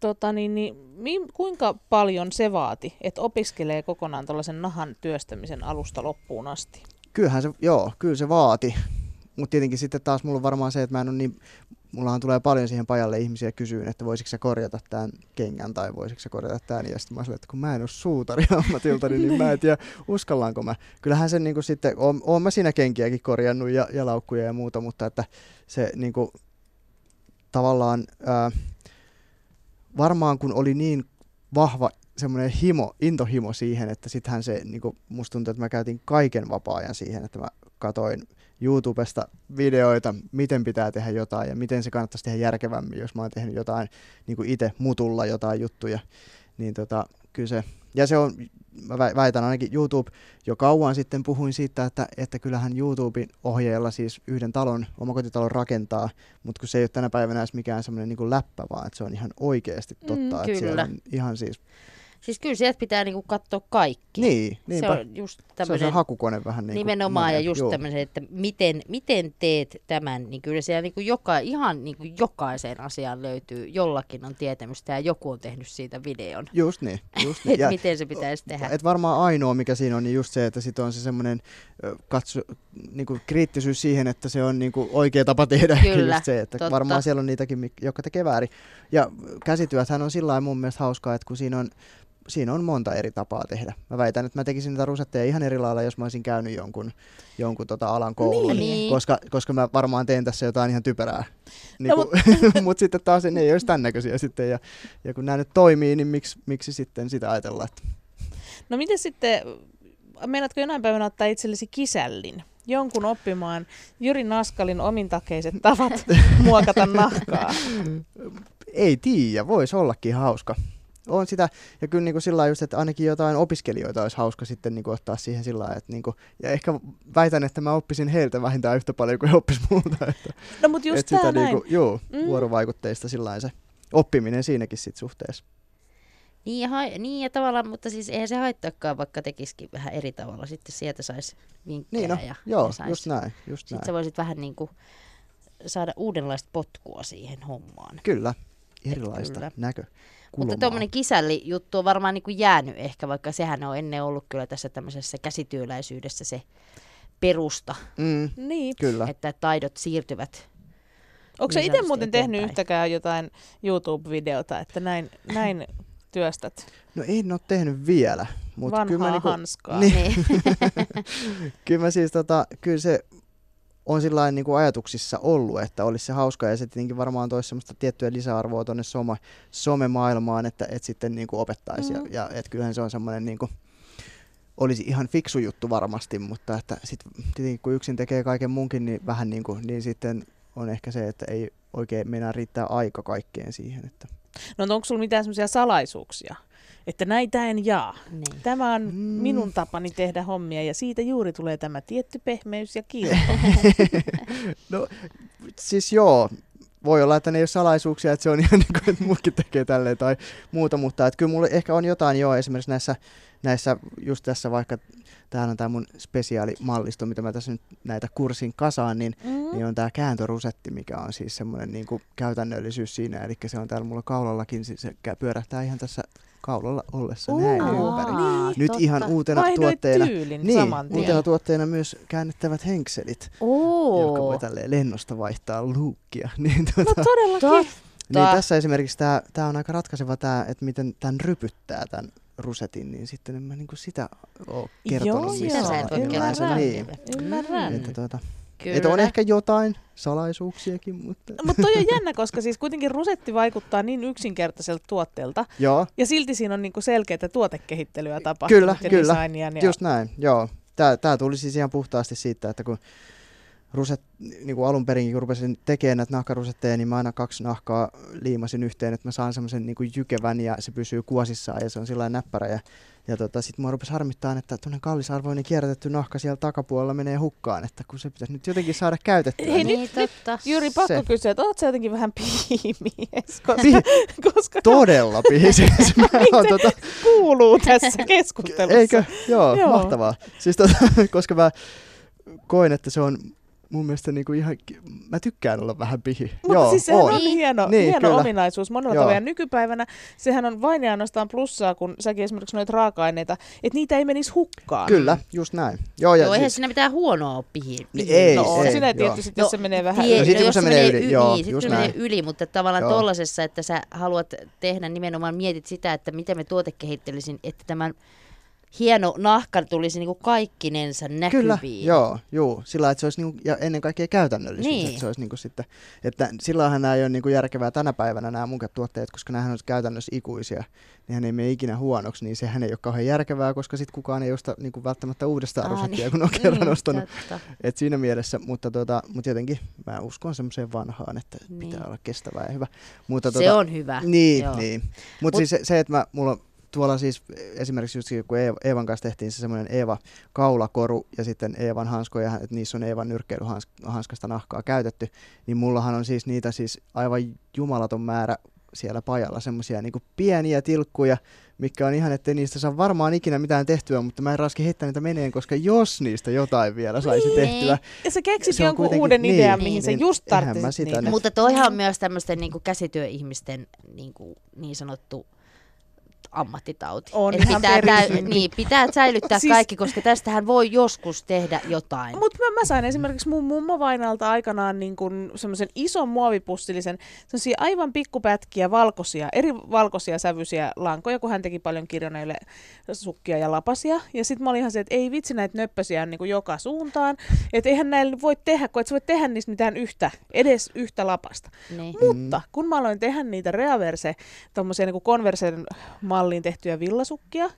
Tota, niin, niin, kuinka paljon se vaati, että opiskelee kokonaan tällaisen nahan työstämisen alusta loppuun asti? Kyllähän se, joo, kyllä se vaati. Mutta tietenkin sitten taas mulla on varmaan se, että mä en ole niin, mullahan tulee paljon siihen pajalle ihmisiä kysyyn, että voisiko sä korjata tämän kengän tai voisiko sä korjata tämän. Ja sitten mä sanoin, että kun mä en ole suutari ammatilta, niin mä en tiedä, uskallanko mä. Kyllähän se niin sitten, oon, oon mä siinä kenkiäkin korjannut ja, ja laukkuja ja muuta, mutta että se niin kuin, tavallaan ää, varmaan kun oli niin vahva semmoinen himo, intohimo siihen, että sittenhän se, niin kuin, musta tuntuu, että mä käytin kaiken vapaa-ajan siihen, että mä katoin YouTubesta videoita, miten pitää tehdä jotain ja miten se kannattaisi tehdä järkevämmin, jos mä oon tehnyt jotain niin kuin itse mutulla jotain juttuja, niin tota, kyllä se, ja se on, mä vä- väitän ainakin YouTube, jo kauan sitten puhuin siitä, että, että kyllähän YouTuben ohjeella siis yhden talon, omakotitalon rakentaa, mutta kun se ei ole tänä päivänä edes mikään semmoinen niin läppä, vaan että se on ihan oikeasti totta, Mm, että siellä on ihan siis, Siis kyllä sieltä pitää niinku katsoa kaikki. niin, se niinpä, on just se on se hakukone vähän niin nimenomaan ja monen- just juu. tämmöisen, että miten, miten teet tämän, niin kyllä siellä niinku joka, ihan niinku jokaiseen asiaan löytyy, jollakin on tietämystä ja joku on tehnyt siitä videon, Just niin, just niin. että miten se pitäisi tehdä. Et varmaan ainoa, mikä siinä on, niin just se, että sit on se semmoinen katso, niinku kriittisyys siihen, että se on niinku oikea tapa tehdä. Kyllä, just se, että totta. varmaan siellä on niitäkin, jotka tekee väärin. Ja käsityöthän on sillä lailla mun mielestä hauskaa, että kun siinä on, siinä on monta eri tapaa tehdä. Mä väitän, että mä tekisin niitä rusetteja ihan eri lailla, jos mä olisin käynyt jonkun, jonkun tota alan koulun, Niin. koska, koska mä varmaan teen tässä jotain ihan typerää. Niin No, no, mutta sitten taas ne ei olisi tämän näköisiä sitten, ja, ja kun nämä nyt toimii, niin miksi, miksi sitten sitä ajatella, että No miten sitten, meinaatko jonain päivänä ottaa itsellesi kisällin? Jonkun oppimaan Jyri Naskalin omintakeiset tavat muokata nahkaa. ei tiedä, voisi ollakin hauska. On sitä, ja kyllä niin kuin sillä just, että ainakin jotain opiskelijoita olisi hauska sitten niin kuin ottaa siihen sillä että niin kuin, ja ehkä väitän, että mä oppisin heiltä vähintään yhtä paljon kuin he oppis multa. Että, No mutta just että sitä näin. niin kuin, juu, Mm. vuorovaikutteista sillä se oppiminen siinäkin sit suhteessa. Niin ja, ha- niin ja tavallaan, mutta siis eihän se haittaakaan, vaikka tekisikin vähän eri tavalla. Sitten sieltä saisi vinkkejä Niin no, ja, joo, ja sais, just näin, just Sitten näin. sä voisit vähän niin kuin saada uudenlaista potkua siihen hommaan. Kyllä, erilaista Kyllä. näkö. Mutta tuommoinen kisälli-juttu on varmaan niin kuin jäänyt ehkä, vaikka sehän on ennen ollut kyllä tässä tämmöisessä käsityöläisyydessä se perusta, Mm, Niin. kyllä. että taidot siirtyvät. Onko sä niin itse muuten tehnyt eteenpäin. yhtäkään jotain YouTube-videota, että näin, näin työstät No en ole tehnyt vielä, mutta vanhaa kyllä mä, niinku, hanskaa? Niin. Niin. kyllä mä siis tota, kyllä se on sillä niin kuin ajatuksissa ollut, että olisi se hauska ja se tietenkin varmaan toisi semmoista tiettyä lisäarvoa tuonne some, somemaailmaan, että, että sitten niin kuin opettaisi. Mm. Ja, ja että kyllähän se on semmoinen niin kuin, olisi ihan fiksu juttu varmasti, mutta että sitten tietenkin kun yksin tekee kaiken munkin, niin vähän niin kuin, niin sitten on ehkä se, että ei oikein meinaa riittää aika kaikkeen siihen. Että. No onko sulla mitään semmoisia salaisuuksia? Että näitä en jaa. niin. Tämä on Mm. minun tapani tehdä hommia ja siitä juuri tulee tämä tietty pehmeys ja kiilto. No siis joo, voi olla, että ne ei ole salaisuuksia, että se on ihan niin kuin, että muutkin tekee tälleen tai muuta, mutta että kyllä mulla ehkä on jotain joo esimerkiksi näissä, näissä just tässä vaikka täällä on tämä mun spesiaalimallisto, mitä mä tässä nyt näitä kurssin kasaan, niin, Mm. niin on tämä kääntörusetti, mikä on siis semmoinen niin kuin käytännöllisyys siinä, eli se on täällä mulla kaulallakin, siis se pyörähtää ihan tässä kaulalla ollessa näin Uu, ympäri. Aa, Nyt totta. ihan uutena Vaihdoit tuotteena. Niin, uutena tuotteena myös käännettävät henkselit joka voi Oo, tälleen lennosta vaihtaa luukkia. niin, No tuota, todellakin. niin tässä esimerkiksi tämä on aika ratkaiseva tämä, että miten tämän rypyttää tämän rusetin, niin sitten en mä niinku sitä ole kertonut Joo, Sitä joo, sä et voi ymmärrän. kertoa. Niin, Ymmärrän. että tuota, Kyllä. että on ehkä jotain salaisuuksiakin, mutta Mutta toi on jännä, koska siis kuitenkin rusetti vaikuttaa niin yksinkertaiselta tuotteelta. joo, Ja silti siinä on niinku selkeää tuotekehittelyä tapahtunut Kyllä, ja kyllä. designia. Ja... just näin, joo. Tää, tää tuli siis ihan puhtaasti siitä, että kun ruset, niin kuin alun perin, kun rupesin tekemään näitä nahkarusetteja, niin mä aina kaksi nahkaa liimasin yhteen, että mä saan semmoisen niin kuin jykevän ja se pysyy kuosissaan ja se on sillä lailla näppärä. Ja, ja tota, sitten mua rupesi harmittaa, että tuonne kallisarvoinen kierrätetty nahka siellä takapuolella menee hukkaan, että kun se pitäisi nyt jotenkin saada käytettyä. Hei, niin Niin, totta. Jyri, pakko Se. kysyä, että oot sä jotenkin vähän pihimies, koska, Pi- koska Todella pihisis. Mä oon tota, kuuluu tässä keskustelussa. Eikö? Joo, Joo. Joo, mahtavaa. Siis tota, koska mä koin, että se on mun mielestä niinku ihan, mä tykkään olla vähän pihi. Mutta Joo, siis sehän on Niin. hieno, Niin, hieno kyllä. ominaisuus monella Joo. tavalla. Ja nykypäivänä sehän on vain ja ainoastaan plussaa, kun säkin esimerkiksi noita raaka-aineita, että niitä ei menisi hukkaan. Kyllä, just näin. Joo, ja Joo, eihän siis, siinä mitään huonoa ole pihi. Niin pihi- ei, no on ei, siinä joo. tietysti, jos se menee vähän tie- No yli. sit kun jos se menee yli, joo, niin, just se menee yli, mutta tavallaan Joo. tollasessa, että sä haluat tehdä nimenomaan, mietit sitä, että miten me tuotekehittelisin, että tämän hieno nahka tulisi niinku kaikkinensa näkyviin. Kyllä, joo, juu, sillä että se olisi niinku, ja ennen kaikkea käytännöllisyys, Niin. että se olisi niinku sitten, että silloinhan nämä ei ole niinku järkevää tänä päivänä nämä mun tuotteet, koska nämähän olisi käytännössä ikuisia, nehän ei mene ikinä huonoksi, niin sehän ei ole kauhean järkevää, koska sitten kukaan ei osta niinku välttämättä uudestaan Aa, rusettia, niin. kun on kerran Niin, ostanut. totta. Et siinä mielessä, mutta, tota, mutta jotenkin mä uskon semmoiseen vanhaan, että Niin. pitää olla kestävää ja hyvä. Mutta, Se tota, on hyvä. Niin, Joo. niin. Mutta Mut- siis se, se, että mä, mulla on tuolla siis esimerkiksi just kun Eeva, Eevan kanssa tehtiin se semmoinen Eeva kaulakoru ja sitten Eevan hanskoja, että niissä on Eevan nyrkkeilyhanskasta nahkaa käytetty, niin mullahan on siis niitä siis aivan jumalaton määrä siellä pajalla semmoisia niin pieniä tilkkuja, mikä on ihan, ettei niistä saa varmaan ikinä mitään tehtyä, mutta mä en raski heittää niitä meneen, koska jos niistä jotain vielä saisi Niin. tehtyä, Ja sä keksit Se on jonkun uuden niin, idean, niin, mihin sä niin, just tarttisit sitä niitä. nyt- Mutta toihan on myös tämmöisten niin käsityöihmisten niin, kuin, niin sanottu ammattitauti. On Et pitää, perin. niin, pitää säilyttää Siis- kaikki, koska tästähän voi joskus tehdä jotain. Mutta mä, mä sain esimerkiksi mun mummovainalta aikanaan niin kun semmoisen ison muovipussillisen, semmoisia aivan pikkupätkiä valkoisia, eri valkoisia sävyisiä lankoja, kun hän teki paljon kirjoneille sukkia ja lapasia. Ja sitten mä olin ihan se, että ei vitsi näitä nöppösiä on niin joka suuntaan. Että eihän näillä voi tehdä, kun et sä voi tehdä niistä mitään yhtä, edes yhtä lapasta. Niin. Mutta kun mä aloin tehdä niitä Reaverse, tommosia niin Conversen malliin tehtyjä villasukkia,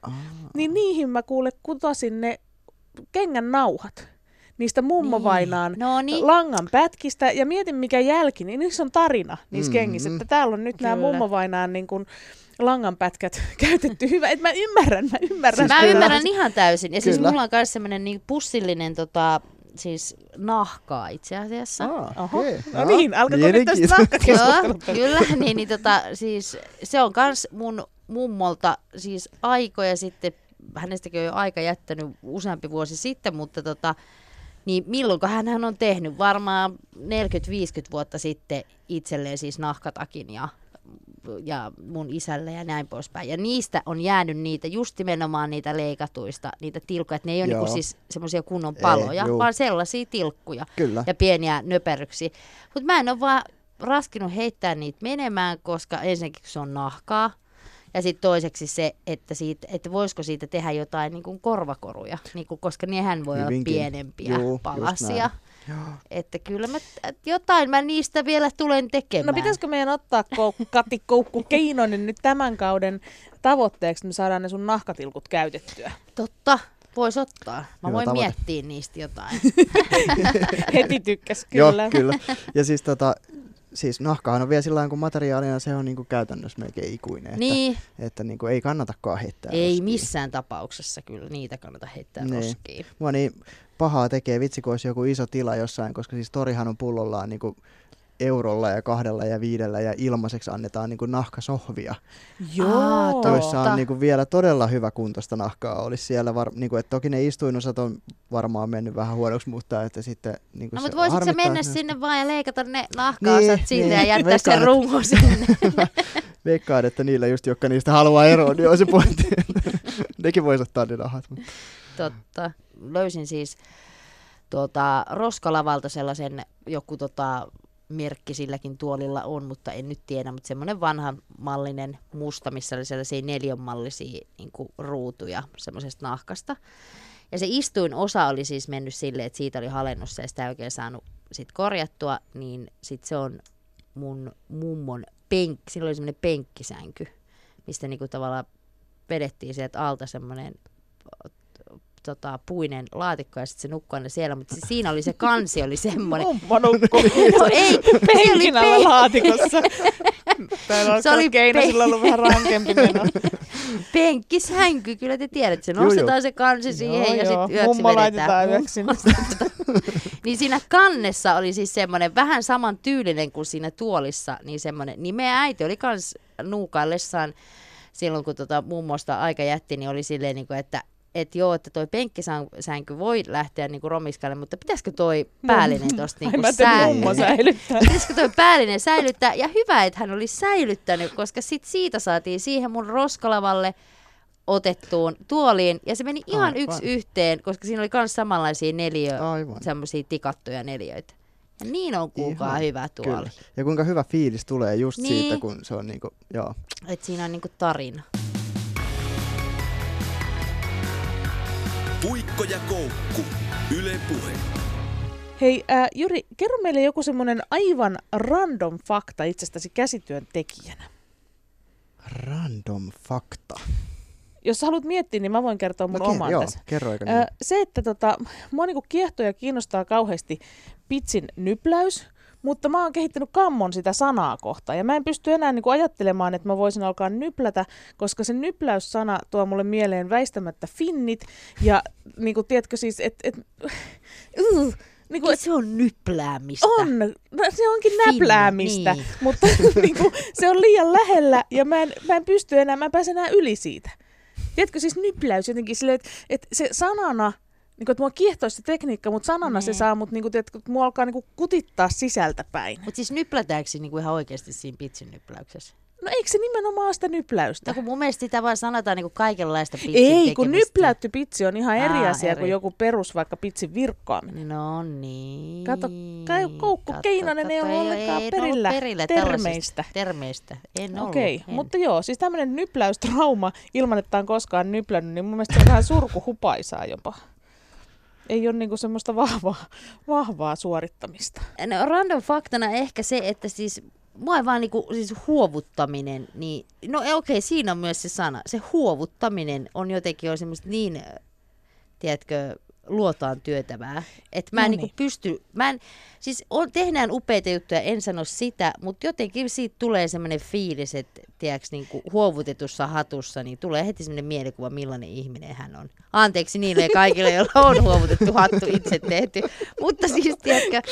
niin niihin mä kuule kutosin ne kengän nauhat niistä mummovainaan No niin. langan pätkistä ja mietin mikä jälki, niin niissä on tarina niissä Mhm. kengissä, että täällä on nyt nämä Kyllä. mummovainaan niin kuin langanpätkät käytetty hyvä. Et mä ymmärrän, mä ymmärrän. Mä kyllä. ymmärrän ihan täysin. Ja siis Kyllä. mulla on myös semmoinen niin pussillinen tota, siis nahkaa itse asiassa. Ah, Oho. okei. No niin, alkaako nyt tästä? Joo, kyllä. Niin, niin tota, siis, se on kans mun mummolta siis aikoja sitten, hänestäkin on jo aika jättänyt useampi vuosi sitten, mutta tota, niin milloinko hän on tehnyt? Varmaan 40-50 vuotta sitten itselleen siis nahkatakin ja ja mun isälle ja näin poispäin. Ja niistä on jäänyt niitä, just nimenomaan niitä leikatuista, niitä tilkkoja, että ne ei ole niinku siis semmoisia kunnon Ei, paloja, juu. vaan sellaisia tilkkuja Kyllä. ja pieniä nöperyksiä. Mutta mä en ole vaan raskinut heittää niitä menemään, koska ensinnäkin se on nahkaa, ja sitten toiseksi se, että, siitä, että voisiko siitä tehdä jotain niin kuin korvakoruja, niin kuin, koska nehän voi Hyvinkin. olla pienempiä Juu, palasia. Että kyllä mä, et jotain mä niistä vielä tulen tekemään. No pitäisikö meidän ottaa Kati Koukku Keinonen nyt tämän kauden tavoitteeksi, että me saadaan ne sun nahkatilkut käytettyä? Totta, vois ottaa. Mä Hyvä voin tavoite. miettiä niistä jotain. Heti tykkäs kyllä. Joo, kyllä. Ja siis, tota, siis nahkahan on vielä sillä kun materiaalina se on niinku käytännössä melkein ikuinen. Että, niin, että niinku ei kannatakaan heittää ei roskiin. missään tapauksessa kyllä niitä kannata heittää Niin. roskiin. Mua niin pahaa tekee vitsi, kun olisi joku iso tila jossain, koska siis torihan on pullollaan niinku eurolla ja kahdella ja viidellä ja ilmaiseksi annetaan niinku nahkasohvia, Aa, totta. joissa on niinku vielä todella hyvä kuntoista nahkaa. Olisi siellä var, niinku, että toki ne istuinosat on varmaan mennyt vähän huonoksi, mutta että sitten niinku No se mutta voisitko sä mennä että ne- sinne vaan ja leikata ne nahkaosat Niin, siitä niin. ja jättää Veikkaan, sen että- runko sinne? Veikkaan, että niillä just, jotka niistä haluaa eroon, niin on se pointti. Nekin vois ottaa ne nahat. Mutta. Totta. Löysin siis tuota, Roskalavalta sellaisen, joku tota, merkki silläkin tuolilla on, mutta en nyt tiedä, mutta semmoinen vanha mallinen musta, missä oli sellaisia neljänmallisia niin ruutuja semmoisesta nahkasta. Ja se istuin osa oli siis mennyt silleen, että siitä oli halennussa ja sitä ei oikein saanut sit korjattua, niin sit se on mun mummon penkki, sillä oli semmoinen penkkisänky, mistä niinku tavallaan vedettiin sieltä alta semmoinen tota, puinen laatikko ja sitten se nukkui aina siellä, mutta siis siinä oli se kansi oli semmoinen. Mummo nukkuu No ei, se oli penkin alla pen- laatikossa. Täällä on Se oli keino, pe- sillä on ollut vähän rankempi meno. penkkisänky, kyllä te tiedätte, se nostetaan se kansi siihen Joo, ja sitten yöksi Mummo laitetaan vedetään. yöksi niin siinä kannessa oli siis semmoinen vähän saman tyylinen kuin siinä tuolissa, niin semmoinen, niin meidän äiti oli kans nuukaillessaan silloin, kun tota mummosta aika jätti, niin oli silleen, niin kuin, että että joo, että toi penkkisänky voi lähteä niinku romiskalle, mutta pitäisikö toi päällinen tosta niinku mummo säilyttää. Pitäisikö toi päällinen säilyttää? Ja hyvä, että hän oli säilyttänyt, koska sit siitä saatiin siihen mun roskalavalle otettuun tuoliin. Ja se meni ihan Aivan. yksi yhteen, koska siinä oli myös samanlaisia neliö, semmoisia tikattuja neliöitä. Ja niin on kuulkaa Ihan, hyvä tuoli. Kyllä. Ja kuinka hyvä fiilis tulee just Niin. siitä, kun se on niinku, joo. Et siinä on niinku tarina. Puikko ja koukku. Yle Puhe. Hei äh, Juri, kerro meille joku semmoinen aivan random fakta itsestäsi käsityön tekijänä. Random fakta. Jos sä haluat miettiä, niin mä voin kertoa mun No, oman joo, tässä. kerro eikä Ö, niin. se, että tota, mua niinku kiehtoo ja kiinnostaa kauheasti pitsin nypläys, mutta mä oon kehittänyt kammon sitä sanaa kohtaan. Ja mä en pysty enää niinku ajattelemaan, että mä voisin alkaa nyplätä, koska se nypläyssana tuo mulle mieleen väistämättä finnit. Ja niinku, tiedätkö siis, että... Et, uh, niinku, et, Se on nypläämistä. on, no, se onkin Finni, näpläämistä, niin. mutta niinku, se on liian lähellä ja mä en, mä en pysty enää, mä en pääse enää yli siitä. Tiedätkö siis nypläys jotenkin silleen, että, että se sanana, niin kuin, että mua kiehtoo se tekniikka, mutta sanana se Niin. saa mut, niin kuin, että mua alkaa niin kuin, kutittaa sisältä päin. Mutta siis nyplätäänkö siinä niinku ihan oikeasti siinä pitsin nypläyksessä? No eikö se nimenomaan ole sitä nypläystä? No kun mun mielestä sitä vaan sanotaan niin kuin kaikenlaista pitsin Ei, kun tekemistä. nypläytty pitsi on ihan eri Aa, asia eri. kuin joku perus vaikka pitsin virkkaaminen. No niin. Kato, Kai- Koukku Kato, Keinonen ei kato, ollut ollenkaan en perillä ollut perillä termeistä. Termeistä. En. Okei, en. mutta joo, siis tämmöinen nypläystrauma ilman, että on koskaan nyplännyt, niin mun mielestä se on vähän surkuhupaisaa jopa. Ei ole niinku semmoista vahvaa, vahvaa suorittamista. No, random faktana ehkä se, että siis mua vaan niinku, siis huovuttaminen, niin, no okei, okay, siinä on myös se sana. Se huovuttaminen on jotenkin on semmoista niin, tiedätkö, luotaan työtävää. Että mä en No niin. pysty, mä en, siis on, tehdään upeita juttuja, en sano sitä, mutta jotenkin siitä tulee semmoinen fiilis, että tiedätkö, niinku huovutetussa hatussa, niin tulee heti semmoinen mielikuva, millainen ihminen hän on. Anteeksi niille kaikille, joilla on huovutettu hattu itse tehty. Mutta siis, tiedätkö,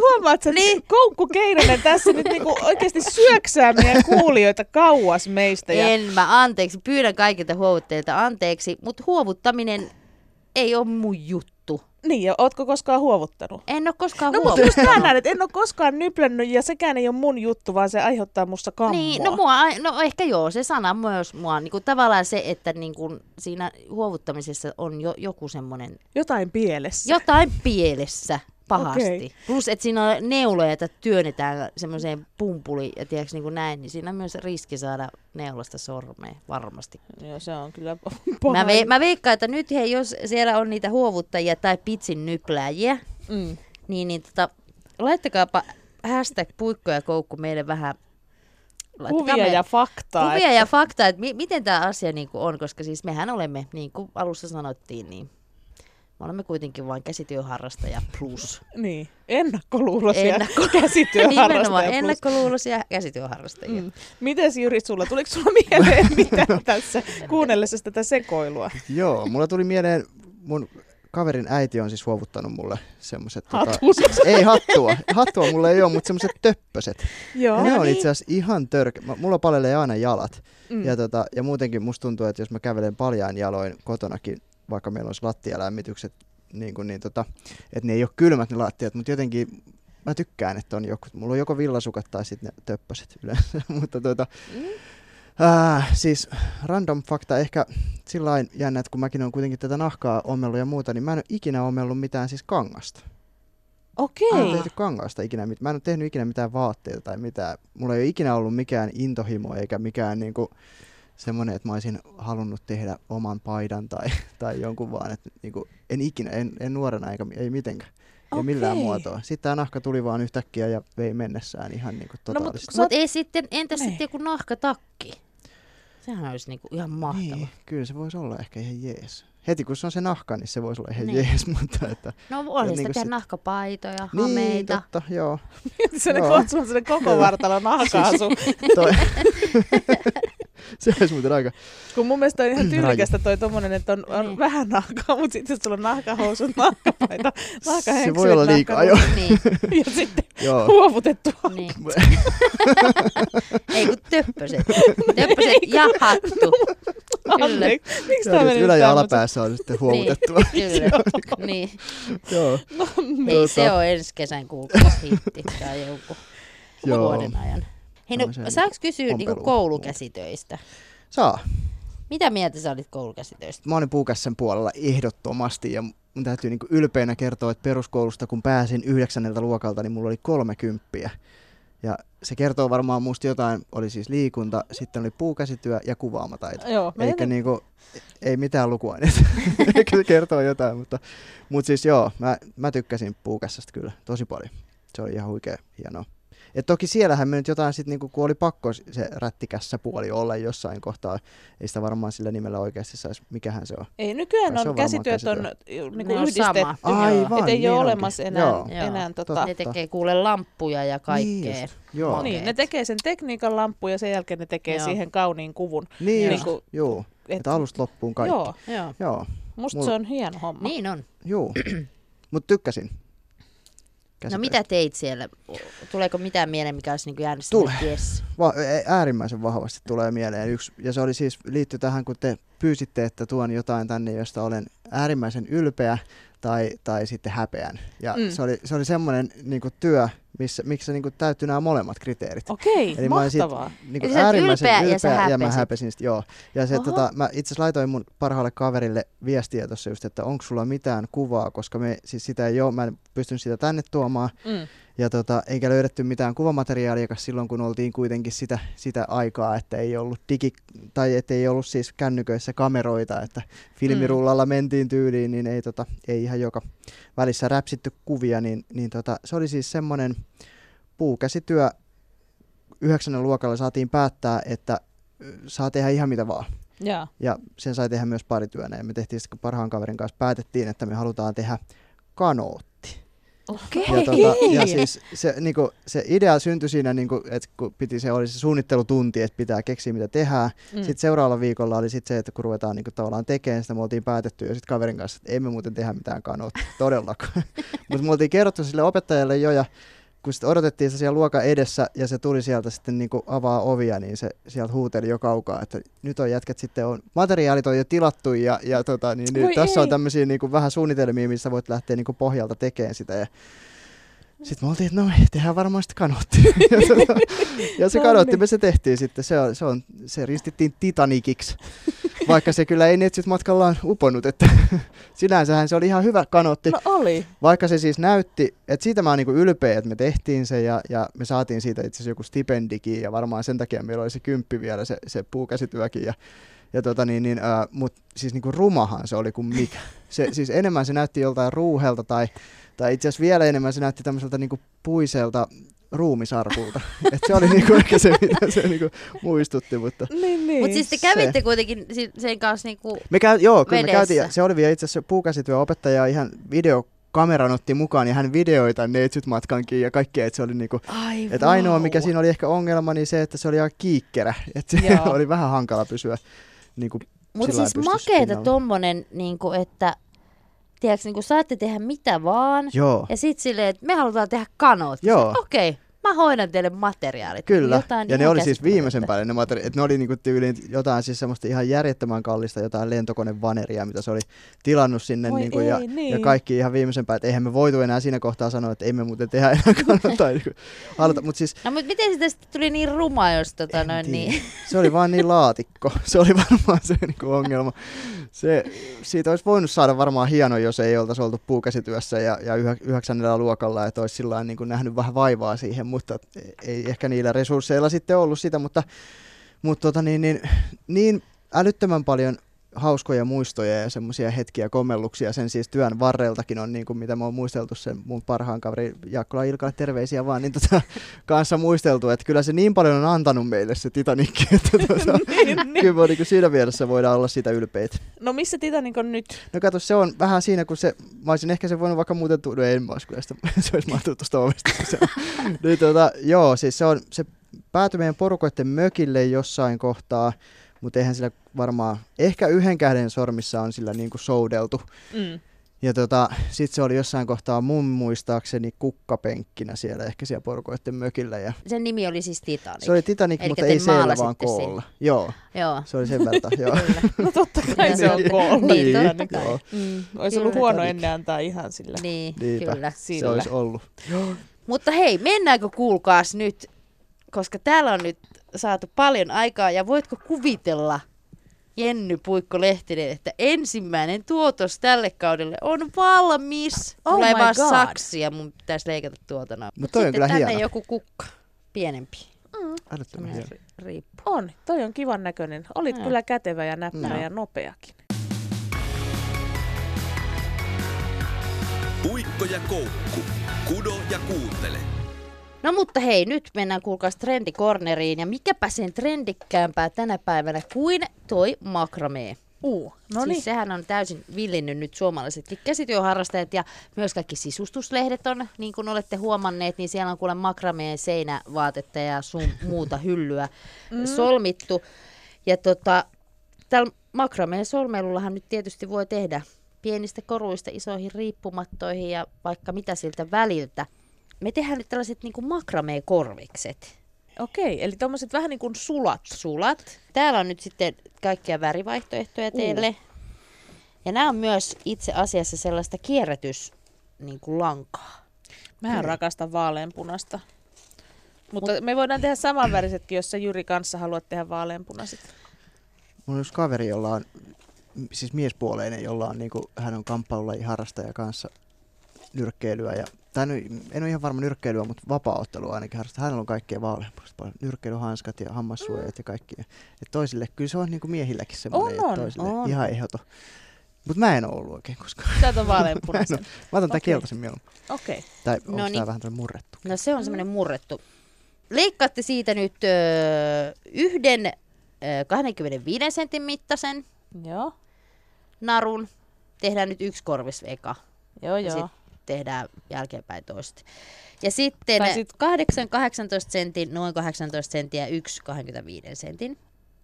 Huomaat sä, Niin. niin. Koukku Keinonen tässä nyt niinku oikeasti syöksää meidän kuulijoita kauas meistä. Ja En mä anteeksi, pyydän kaikilta huovuttajilta anteeksi, mutta huovuttaminen ei ole mun juttu. Niin, ja ootko koskaan huovuttanut? En ole koskaan No mutta just huovuttanut. näen, että en ole koskaan nyplännyt ja sekään ei ole mun juttu, vaan se aiheuttaa musta kammoa. Niin, no, mua, no ehkä joo, se sana myös mua. Niin kuin tavallaan se, että niin kuin siinä huovuttamisessa on jo, joku semmoinen, Jotain pielessä. jotain pielessä pahasti. Okei. Plus, että siinä on neuloja, että työnnetään semmoiseen pumpuliin ja tiedätkö, niin kuin näin, niin siinä on myös riski saada neulasta sormea varmasti. Joo, se on kyllä Mä, ve, mä veikkaan, että nyt hei, jos siellä on niitä huovuttajia tai pitsin nyplääjiä, Mm. niin, niin tota, laittakaapa hashtag puikko ja koukku meille vähän Kuvia me- ja faktaa. kuvia että- ja faktaa, että mi- miten tämä asia niin on, koska siis mehän olemme, niin kuin alussa sanottiin, niin me olemme kuitenkin vain käsityöharrastaja plus. Niin, ennakkoluuloisia Ennakko- käsityöharrastajia. Nimenomaan plus. ennakkoluuloisia käsityöharrastajia. Mm. Mites Jyri sulla, tuliko sulla mieleen mitään tässä kuunnellessa tätä sekoilua? Joo, mulla tuli mieleen, mun kaverin äiti on siis huovuttanut mulle semmoiset... Hatun. ei hattua, hattua mulla ei ole, mutta semmoiset töppöset. Joo. Ja ne on itse asiassa ihan törkeä. Mulla palelee aina jalat. Mm. Ja, tota, ja muutenkin musta tuntuu, että jos mä kävelen paljain jaloin kotonakin, vaikka meillä olisi lattialämmitykset, niin kuin, niin tota, että ne ei ole kylmät ne lattiat, mutta jotenkin mä tykkään, että on joku, mulla on joko villasukat tai sitten ne töppöset yleensä, mutta tota, Mm. äh, siis random fakta ehkä sillä jännä, että kun mäkin olen kuitenkin tätä nahkaa ommellut ja muuta, niin mä en ole ikinä ommellut mitään siis kangasta. Mä en ole Okei. tehty kangaasta ikinä, mä en ole tehnyt ikinä mitään vaatteita tai mitään. Mulla ei ole ikinä ollut mikään intohimo eikä mikään niinku semmoinen, että mä olisin halunnut tehdä oman paidan tai, tai jonkun vaan. Et niinku, en ikinä, en, en nuorena eikä ei mitenkään. Ei millään Okei. muotoa. Sitten tämä nahka tuli vaan yhtäkkiä ja vei mennessään ihan niinku No, mut totaalisesti. Oot- Mutta ei sitten, entäs Niin. sitten joku nahkatakki? Sehän olisi niinku ihan mahtava. niin, kyllä se voisi olla ehkä ihan jees. Heti kun se on se nahka, niin se voisi olla ihan Niin. jees, mutta että... No niinku sitä tehdä sit- nahkapaitoja, Niin, hameita. totta, joo. Se on koko vartalo nahkaasu. Toi. se olisi muuten aika... Kun mun mielestä on ihan tyylikästä toi tommonen, että on, on Niin. vähän nahkaa, mutta sitten jos sulla on nahkahousut, nahkapaita, nahkahenkselit, Se voi olla liikaa, joo. Niin, Ja sitten joo. huovutettu. niin. Ei kun töppöset. Töppöset ja hattu. Kyllä. Anteeksi, miksi Joo, tää nyt meni ylä- ja alapäässä on sitten huovutettua. Kyllä. niin. joo, Ei se ole ensi kesän kuukausihitti tai joku joo. vuoden ajan. Hei no, saaks kysyä niinku koulukäsitöistä? Saa. Mitä mieltä sä olit koulukäsitöistä? Mä olin puukässän puolella ehdottomasti ja mun täytyy niinku ylpeänä kertoa, että peruskoulusta kun pääsin yhdeksänneltä luokalta, niin mulla oli kolme kymppiä. Ja se kertoo varmaan musta jotain, oli siis liikunta, sitten oli puukäsityö ja kuvaamataito. Joo, Eikä en- niinku, ei mitään lukuaineita. Eikä se kertoo jotain, mutta, mutta siis joo, mä, mä tykkäsin puukässästä kyllä tosi paljon. Se oli ihan huikea hienoa. Et toki siellähän me nyt jotain sit niinku, kun oli pakko se rättikässä puoli olla jossain kohtaa, ei sitä varmaan sillä nimellä oikeasti saisi, mikähän se on. Ei, nykyään on on käsityöt on käsityö. niinku Ne on yhdistetty. sama. Aivan, Et ei niin ole onkin. olemassa enää, Joo. enää tota, Totta. Ne tekee kuule lamppuja ja kaikkea. Niin joo. Niin, ne tekee sen tekniikan lamppu ja sen jälkeen ne tekee Joo. siihen kauniin kuvun. Niin, Niin kuin- joo. et- Että alusta loppuun kaikki. Joo, Joo. Joo, musta Mulla- se on hieno homma. Niin on. joo. Mutta tykkäsin. No Käsitöistä. mitä teit siellä? Tuleeko mitään mieleen, mikä olisi niinku jäänyt Tulee. Yes. Va- ä- äärimmäisen vahvasti tulee mieleen yksi, ja se oli siis, liittyi tähän, kun te pyysitte, että tuon jotain tänne, josta olen äärimmäisen ylpeä tai, tai sitten häpeän. Ja Mm. se, oli, se oli semmoinen niin työ, missä, missä niin täytyy nämä molemmat kriteerit. Okei, Eli mä olin siitä mahtavaa. niin Eli sä oot äärimmäisen ylpeä ylpeä, ja sä ja, mä häpesin sitä, joo. Ja se, Oho. tota, mä itse asiassa laitoin mun parhaalle kaverille viestiä tuossa just, että onko sulla mitään kuvaa, koska me, siis sitä ei ole, mä en pystynyt sitä tänne tuomaan. Mm. Ja tota, eikä löydetty mitään kuvamateriaalia silloin, kun oltiin kuitenkin sitä, sitä aikaa, että ei ollut digi, tai että ei ollut siis kännyköissä kameroita, että filmirullalla mentiin tyyliin, niin ei, tota, ei ihan joka välissä räpsitty kuvia, niin, niin tota, se oli siis semmoinen puukäsityö, yhdeksännen luokalla saatiin päättää, että saa tehdä ihan mitä vaan. Jaa. Ja sen sai tehdä myös parityönä. Ja me tehtiin sitten, kun parhaan kaverin kanssa päätettiin, että me halutaan tehdä kanootti. Okei. Ja, tota, ja siis se, niinku, se idea syntyi siinä, niinku, että kun piti, se oli se suunnittelutunti, että pitää keksiä mitä tehdään. Mm. Sitten seuraavalla viikolla oli sit se, että kun ruvetaan niinku, tavallaan tekemään sitä, me oltiin päätetty jo sit kaverin kanssa, että emme muuten tehdä mitään kanoottia, todellakaan. Mutta me oltiin kerrottu sille opettajalle jo ja kun sitten odotettiin sitä siellä luokan edessä ja se tuli sieltä sitten niinku avaa ovia, niin se sieltä huuteli jo kaukaa, että nyt on jätkät sitten on, materiaalit on jo tilattu ja, ja tota, niin nyt tässä ei. on tämmöisiä niinku vähän suunnitelmia, missä voit lähteä niinku pohjalta tekemään sitä ja sitten me oltiin, että no tehdään varmaan sitten kanootti. ja, se No kanootti niin. me se tehtiin sitten, se, on, se, on, se ristittiin Titaniciksi, vaikka se kyllä ei nyt sitten matkallaan uponnut, että sinänsähän se oli ihan hyvä kanootti. No oli. Vaikka se siis näytti, että siitä mä oon niinku ylpeä, että me tehtiin se ja, ja me saatiin siitä itse asiassa joku stipendikin ja varmaan sen takia meillä oli se kymppi vielä se, se puukäsityökin ja, ja tota niin, niin, äh, mut siis niinku rumahan se oli kuin mikä. Se, siis enemmän se näytti joltain ruuhelta tai, tai itse asiassa vielä enemmän se näytti tämmöiseltä niinku puiselta ruumisarkulta. Et se oli niinku ehkä se, mitä se niinku muistutti, mutta... Niin, niin. Mutta siis te kävitte kuitenkin si- sen kanssa niinku, Me käy, joo, kyllä me käytiin, se oli vielä itse asiassa puukäsityöopettaja ihan videokameran otti mukaan ja hän videoi tämän neitsyt matkankin ja kaikkea, että se oli niinku, Ai et ainoa vau. mikä siinä oli ehkä ongelma, niin se, että se oli aika kiikkerä, että se Joo. oli vähän hankala pysyä niinku Mutta siis makeeta tommonen, niinku, että tiedätkö, niinku, saatte tehdä mitä vaan. Joo, Ja sit silleen, että me halutaan tehdä kanootti. Joo. Okei, okay, mä hoidan teille materiaalit. kyllä. Jotain ja ne oli siis viimeisen päälle ne materiaalit, että ne oli niinku tyyliin jotain siis semmoista ihan järjettömän kallista, jotain lentokonevaneria, mitä se oli tilannut sinne Voi niinku, ja, ei, niin. ja kaikki ihan viimeisen päälle, että eihän me voitu enää siinä kohtaa sanoa, että ei me muuten tehdä enää kannattaa niinku, haluta, mutta siis No mutta miten sitä sitten tuli niin ruma, jos tota noin tiedä. niin... Se oli vaan niin laatikko. Se oli varmaan se niinku ongelma. Se, siitä olisi voinut saada varmaan hieno, jos ei oltaisi oltu puukäsityössä ja, ja yhdeksännellä luokalla, että olisi sillä niin nähnyt vähän vaivaa siihen, mutta ei ehkä niillä resursseilla sitten ollut sitä, mutta, mutta tota niin, niin, niin älyttömän paljon hauskoja muistoja ja semmoisia hetkiä, kommelluksia sen siis työn varreltakin on, niin kuin mitä me on muisteltu sen mun parhaan kaveri Jaakkola Ilkalle terveisiä vaan, niin tota, kanssa muisteltu, että kyllä se niin paljon on antanut meille se Titanic, että tota, niin, niin. kyllä niin siinä mielessä voidaan olla siitä ylpeitä. No missä Titanic on nyt? No kato, se on vähän siinä, kun se, mä olisin ehkä se voinut vaikka muuten tuoda, no en mä olisi kyllä sitä, se olisi mahtunut tuosta ovesta niin, tota, joo, siis se on, se päätyi meidän porukoiden mökille jossain kohtaa, mutta eihän sillä varmaan, ehkä yhden käden sormissa on sillä niin kuin soudeltu. Mm. Ja tota, sit se oli jossain kohtaa mun muistaakseni kukkapenkkinä siellä, ehkä siellä porukoiden mökillä. Ja Sen nimi oli siis Titanic. se oli Titanic, Elikkä mutta ei seellä vaan maalasitte sen. koolla. Joo, Joo. se oli sen verran, joo. Kyllä. No totta kai se on Niin. koolta. Niin, Niin, totta kai. joo. Mm. Olisi Kyllä. ollut huono ennen antaa ihan sillä. Niin, Niinpä. kyllä. Se Sillä. olisi ollut. Mutta hei, mennäänkö kuulkaas nyt, koska täällä on nyt saatu paljon aikaa ja voitko kuvitella, Jenny Puikko Lehtinen, että ensimmäinen tuotos tälle kaudelle on valmis. Oh my vaan God. saksia, mun pitäisi leikata tuota noin. Mut toi on kyllä tänne hieno. joku kukka, pienempi. Riippu. On, toi on kivan näköinen. Olit Joo. kyllä kätevä ja näppärä Joo. ja nopeakin. Puikko ja koukku. Kudo ja kuuntele. No mutta hei, nyt mennään kuulkaas trendikorneriin ja mikäpä sen trendikkäämpää tänä päivänä kuin toi makramee. Uu, no siis niin. sehän on täysin villinnyt nyt suomalaisetkin käsityöharrastajat ja myös kaikki sisustuslehdet on, niin kuin olette huomanneet, niin siellä on kuule makrameen seinävaatetta ja sun muuta hyllyä mm. solmittu. Ja tota, tällä makrameen solmeilullahan nyt tietysti voi tehdä pienistä koruista isoihin riippumattoihin ja vaikka mitä siltä väliltä. Me tehdään nyt tällaiset niin makramee-korvikset. Okei, eli tommoset vähän niin kuin sulat. sulat. Täällä on nyt sitten kaikkia värivaihtoehtoja teille. Ja nämä on myös itse asiassa sellaista kierrätys niin kuin lankaa. Mä rakastan vaaleanpunasta. Mutta me voidaan tehdä samanvärisetkin, jos sä Jyri kanssa haluat tehdä vaaleanpunaiset. Mulla on yksi kaveri, jolla on, siis miespuoleinen, jolla on, niinku, hän on kamppailulajin harrastaja kanssa nyrkkeilyä. Ja, tai no, en ole ihan varma nyrkkeilyä, mutta vapaa-ottelua ainakin harrastaa. Hänellä on kaikkea vaaleanpunasta paljon. Nyrkkeilyhanskat ja hammassuojat ja kaikki. Ja toisille, kyllä se on niinku miehilläkin semmoinen, On, että on, toisille on. ihan ehdoton. Mutta mä en ole ollut oikein koskaan. Sä oot Mä, vaaleanpunaisen. oo. mä otan tää Okei. keltaisen mieluummin. Okei. Okay. Tai No onko niin. tää vähän tämmöinen murrettu? No se on semmoinen murrettu. Leikkaatte siitä nyt ö, yhden ö, 25 sentin mittaisen Joo. narun. Tehdään nyt yksi korvis eka. Joo, Ja joo. Tehdään jälkeenpäin toista. Ja sitten Tai sit... sit- 8, 18 sentin, noin 18 senttiä, yksi 25 sentin.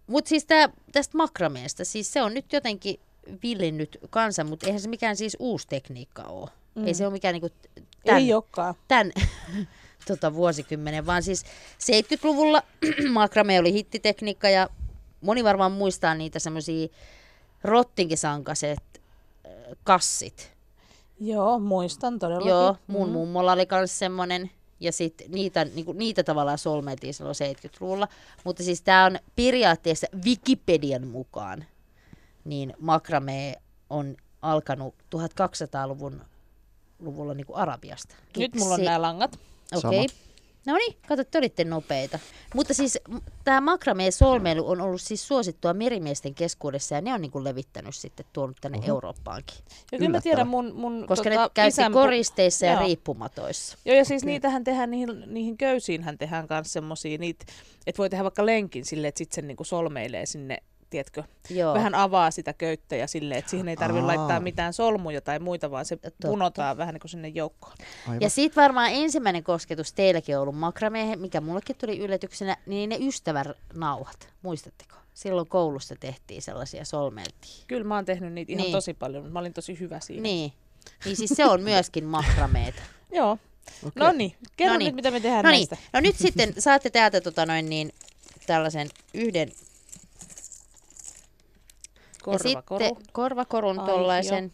Mutta siis tää, tästä makrameesta, siis se on nyt jotenkin villinnyt kansa, mutta eihän se mikään siis uusi tekniikka ole. Mm. Ei se ole mikään niinku tämän, Ei olekaan. tämän tota, vuosikymmenen, vaan siis 70-luvulla makrame oli hittitekniikka ja moni varmaan muistaa niitä semmoisia rottinkisankaset äh, kassit. Joo, muistan todellakin. Joo, mun Mm. mummolla oli myös semmoinen. Ja sitten niitä, niinku, niitä tavallaan solmeltiin silloin 70-luvulla. Mutta siis tämä on periaatteessa Wikipedian mukaan, niin makrame on alkanut 1200-luvun luvulla niinku Arabiasta. Nyt mulla on nämä langat. Okei. Okay. No niin, kato, te olitte nopeita. Mutta siis tämä makrameen solmeilu on ollut siis suosittua merimiesten keskuudessa ja ne on niinku levittänyt sitten tuonut tänne Oho. Eurooppaankin. Ja kyllä mä tiedän mun, mun Koska tota, ne käytti isän koristeissa ja Joo. riippumatoissa. Joo, ja siis niitähän tehdään, niihin, niihin köysiinhän tehdään myös semmosia, että voi tehdä vaikka lenkin silleen, että sit sen niinku solmeilee sinne, tiedätkö, Joo. vähän avaa sitä köyttä ja silleen, että siihen ei tarvitse Aa. laittaa mitään solmuja tai muita, vaan se Totta. punotaan vähän niin kuin sinne joukkoon. Aivan. Ja sitten varmaan ensimmäinen kosketus teilläkin on ollut makrameen, mikä mullekin tuli yllätyksenä, niin ne ystävänauhat. Muistatteko? Silloin koulussa tehtiin sellaisia solmeltiin. Kyllä mä oon tehnyt niitä ihan Niin. tosi paljon, mutta mä olin tosi hyvä siinä. Niin. Niin siis se on myöskin makrameeta. Joo. Okei. No niin, kerro Noniin. nyt mitä me tehdään No niin, näistä. no nyt sitten saatte täältä tota noin niin, tällaisen yhden ja Korvakoru. sitten korvakorun Ai, tollaisen.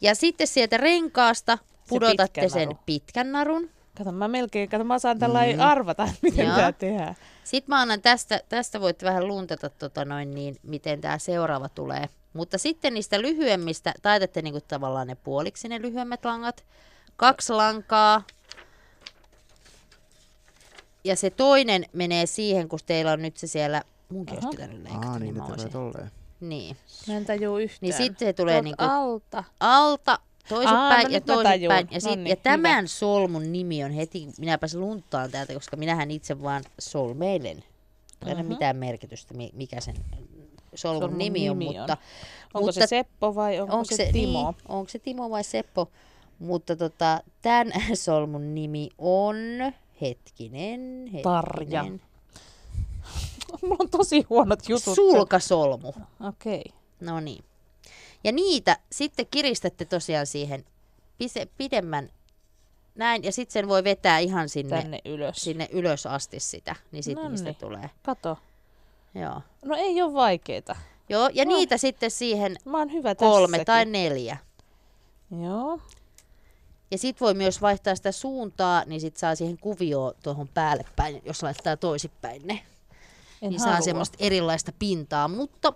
Ja sitten sieltä renkaasta pudotatte pitkä sen naru. pitkän narun. Kato, mä melkein, kato, mä saan tällä mm. arvata, miten Joo. tää tehdään. Sitten mä annan tästä, tästä voitte vähän luntata, tota noin, niin, miten tämä seuraava tulee. Mutta sitten niistä lyhyemmistä, taitatte niinku tavallaan ne puoliksi ne lyhyemmät langat. Kaksi lankaa. Ja se toinen menee siihen, kun teillä on nyt se siellä, munkin olisi pitänyt leikata, Aa, niin, niin, tulee tolleen. Niin. Mä en tajuu yhtään. niin sitten se tulee niinku alta. alta toisinpäin no ja toisinpäin. Ja, sit, Noniin, ja hyvä. tämän solmun nimi on heti, minäpäs lunttaan täältä, koska minähän itse vaan solmeilen. Ei ole Mhm. mitään merkitystä, mi- mikä sen solmun, Solmun nimi on, nimi on. mutta Onko mutta se Seppo vai onko, onko se, Timo? Niin, onko se Timo vai Seppo? Mutta tota, tämän solmun nimi on, hetkinen, hetkinen. Tarja. Mulla on tosi huonot jutut. Sulkasolmu. Okei. Okay. No niin. Ja niitä sitten kiristätte tosiaan siihen pise, pidemmän näin, ja sitten sen voi vetää ihan sinne, Tänne ylös. sinne ylös asti sitä, niin sitten niistä tulee. Kato. Joo. No ei ole vaikeeta. Joo, ja No. niitä sitten siihen Mä oon hyvä kolme tässäkin. tai neljä. Joo. Ja sitten voi myös vaihtaa sitä suuntaa, niin sitten saa siihen kuvioon tuohon päälle päin, jos laittaa toisinpäin ne. En niin halua. saa semmoista erilaista pintaa, mutta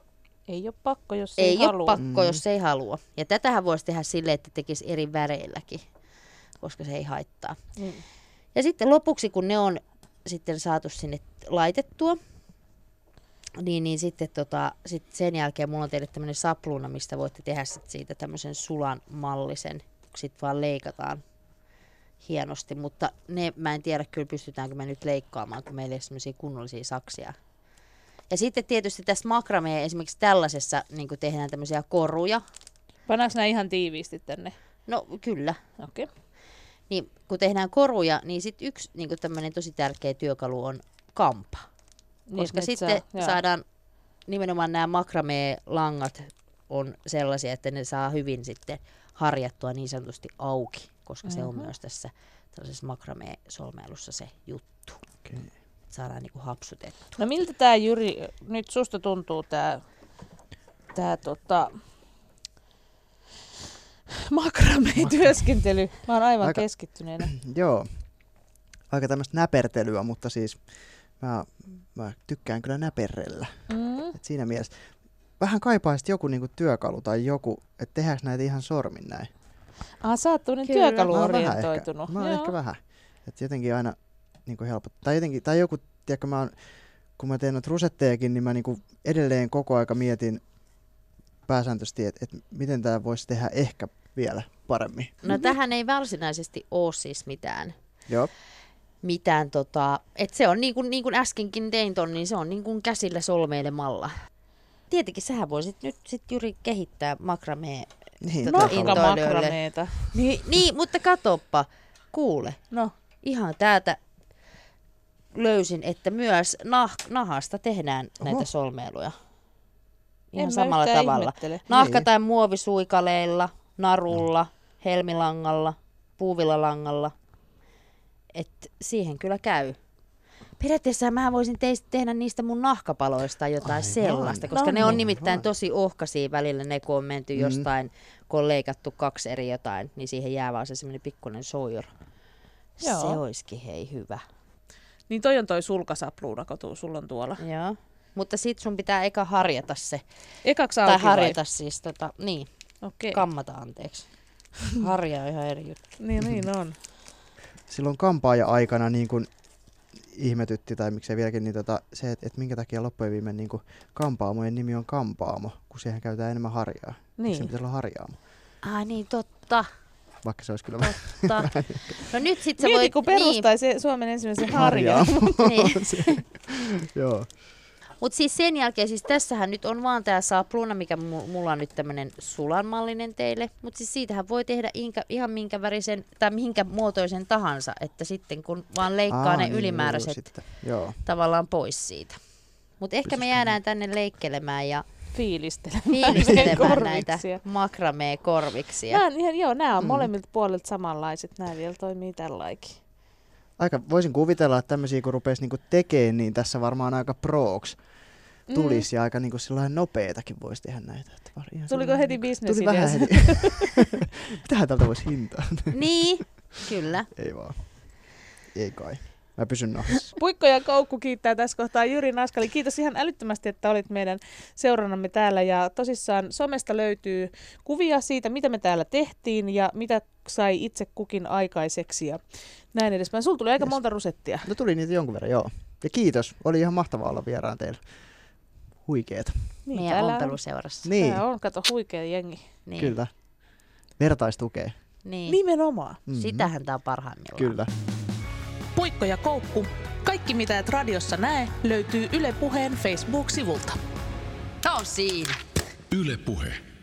Ei ole pakko, jos ei, ei ole halua. pakko, jos ei halua. Ja tätähän voisi tehdä silleen, että tekisi eri väreilläkin, koska se ei haittaa. Mm. Ja sitten lopuksi, kun ne on sitten saatu sinne laitettua, niin, niin sitten tota, sit sen jälkeen mulla on teille tämmöinen sapluuna, mistä voitte tehdä sit siitä tämmöisen sulan mallisen. Sitten vaan leikataan hienosti, mutta ne mä en tiedä kyllä pystytäänkö me nyt leikkaamaan, kun meillä ei ole semmoisia kunnollisia saksia. Ja sitten tietysti tässä makrameen esimerkiksi tällaisessa niin tehdään tämmöisiä koruja. Pannaanko nämä ihan tiiviisti tänne? No kyllä, Okei. Okay. niin kun tehdään koruja, niin sitten yksi niin tämmöinen tosi tärkeä työkalu on kampa. Koska sitten saadaan nimenomaan nämä makramee-langat on sellaisia, että ne saa hyvin sitten harjattua niin sanotusti auki, koska se on Mhm. myös tässä tällaisessa makramee-solmeilussa se juttu. Okei. Että saadaan niinku hapsutettua. No miltä tämä Jyri, nyt susta tuntuu tämä tää, tota, makramee-työskentely? Mä oon aivan Aika- keskittyneenä. Joo. Aika tämmöistä näpertelyä, mutta siis mä, mä tykkään kyllä näperrellä. Mm. Et siinä mielessä vähän kaipaisit joku niinku työkalu tai joku, että tehdäänkö näitä ihan sormin näin. Ah, sä oot Kyllä. Mä oon vähän työkaluorientoitunut. Ehkä, mä oon ehkä vähän. Että jotenkin aina niinku helpot. Tai jotenkin, tai joku, tiedätkö, mä oon, kun mä teen noita rusettejakin, niin mä niinku edelleen koko aika mietin pääsääntöisesti, että et miten tämä voisi tehdä ehkä vielä paremmin. No tähän ei varsinaisesti ole siis mitään Joo. mitään tota, että se on niin kuin, niin kuin äskenkin tein ton, niin se on niin kuin käsillä solmeilemalla. Tietenkin sähän voisit nyt sit Jyri kehittää makramee. Niin, Tota, Nokka intoilijoille. makrameeta. Niin, niin, mutta katoppa, kuule, No, ihan täältä löysin, että myös nah- nahasta tehdään Oho. näitä solmeiluja. en Ihan mä samalla tavalla. ihmettele. Nahka- Niin. tai muovisuikaleilla, narulla, helmilangalla, puuvillalangalla. Et siihen kyllä käy. Periaatteessa mä voisin teistä tehdä niistä mun nahkapaloista jotain Aivan. sellaista, koska No ne on nimittäin tosi ohkaisia välillä, ne kun on menty Mm. jostain, kun on leikattu kaksi eri jotain, niin siihen jää vaan se semmoinen pikkuinen. Joo. Se olisikin hei hyvä. Niin toi on toi sulkasapluuna, kun sulla on tuolla. Joo. Mutta sit sun pitää eka harjata se. Ekaksi tai auki vai? harjata siis tota, niin, Okei. kammata anteeksi. Harja on ihan eri juttu. Niin, niin on. silloin kampaaja-aikana niin kuin ihmetytti, tai miksei vieläkin, niin tota, se, että, että minkä takia loppujen viimein niin kuin kampaamojen nimi on kampaamo, kun siihen käytetään enemmän harjaa. Niin. Se Niin. pitäisi olla harjaamo, Ai niin, totta. Vaikka se olisi kyllä vähän totta. No nyt sit sä Mieti, voit... kun perustaisi niin. Suomen ensimmäisen harjaa. harjan. Niin. Joo. Mutta siis sen jälkeen, siis tässähän nyt on vaan tämä saapluuna, mikä mu- mulla on nyt tämmöinen sulanmallinen teille. Mutta siis siitähän voi tehdä inkä, ihan minkä värisen tai minkä muotoisen tahansa, että sitten kun vaan leikkaa Aa, ne niin, ylimääräiset sitten. Joo. tavallaan pois siitä. Mutta ehkä me jäädään tänne leikkelemään ja Fiilistelemään. fiilistelemään näitä korviksia. makramee-korviksia. Nää, on ihan, joo, nämä on Mm. molemmilta puolilta samanlaiset. Nämä vielä toimii tälläkin. Aika, voisin kuvitella, että tämmöisiä kun rupesi niinku tekemään, niin tässä varmaan aika prooks Mm. tulisi ja aika niinku sellainen nopeetakin voisi tehdä näitä. Että var, ihan Tuliko heti business Tuli vähän heti. Mitähän tältä voisi hintaa? Niin, kyllä. Ei vaan. Ei kai. Mä pysyn nahassa. Puikko ja Koukku kiittää tässä kohtaa Jyri Naskali. Kiitos ihan älyttömästi, että olit meidän seurannamme täällä. Ja tosissaan somesta löytyy kuvia siitä, mitä me täällä tehtiin ja mitä sai itse kukin aikaiseksi ja näin edespäin. Sulla tuli aika Yes. monta rusettia. No tuli niitä jonkun verran, joo. Ja kiitos. Oli ihan mahtavaa olla vieraan teillä. Huikeeta. Niin, Meidän ompeluseurassa. Niin, tää on, kato, huikea jengi. Niin. kyllä. Vertaistukea. Niin. Nimenomaan. Mhm. Sitähän tää on parhaimmillaan. Kyllä. Puikko ja koukku. Kaikki mitä et radiossa näe löytyy Yle Puheen Facebook-sivulta. On siinä. Yle Puhe.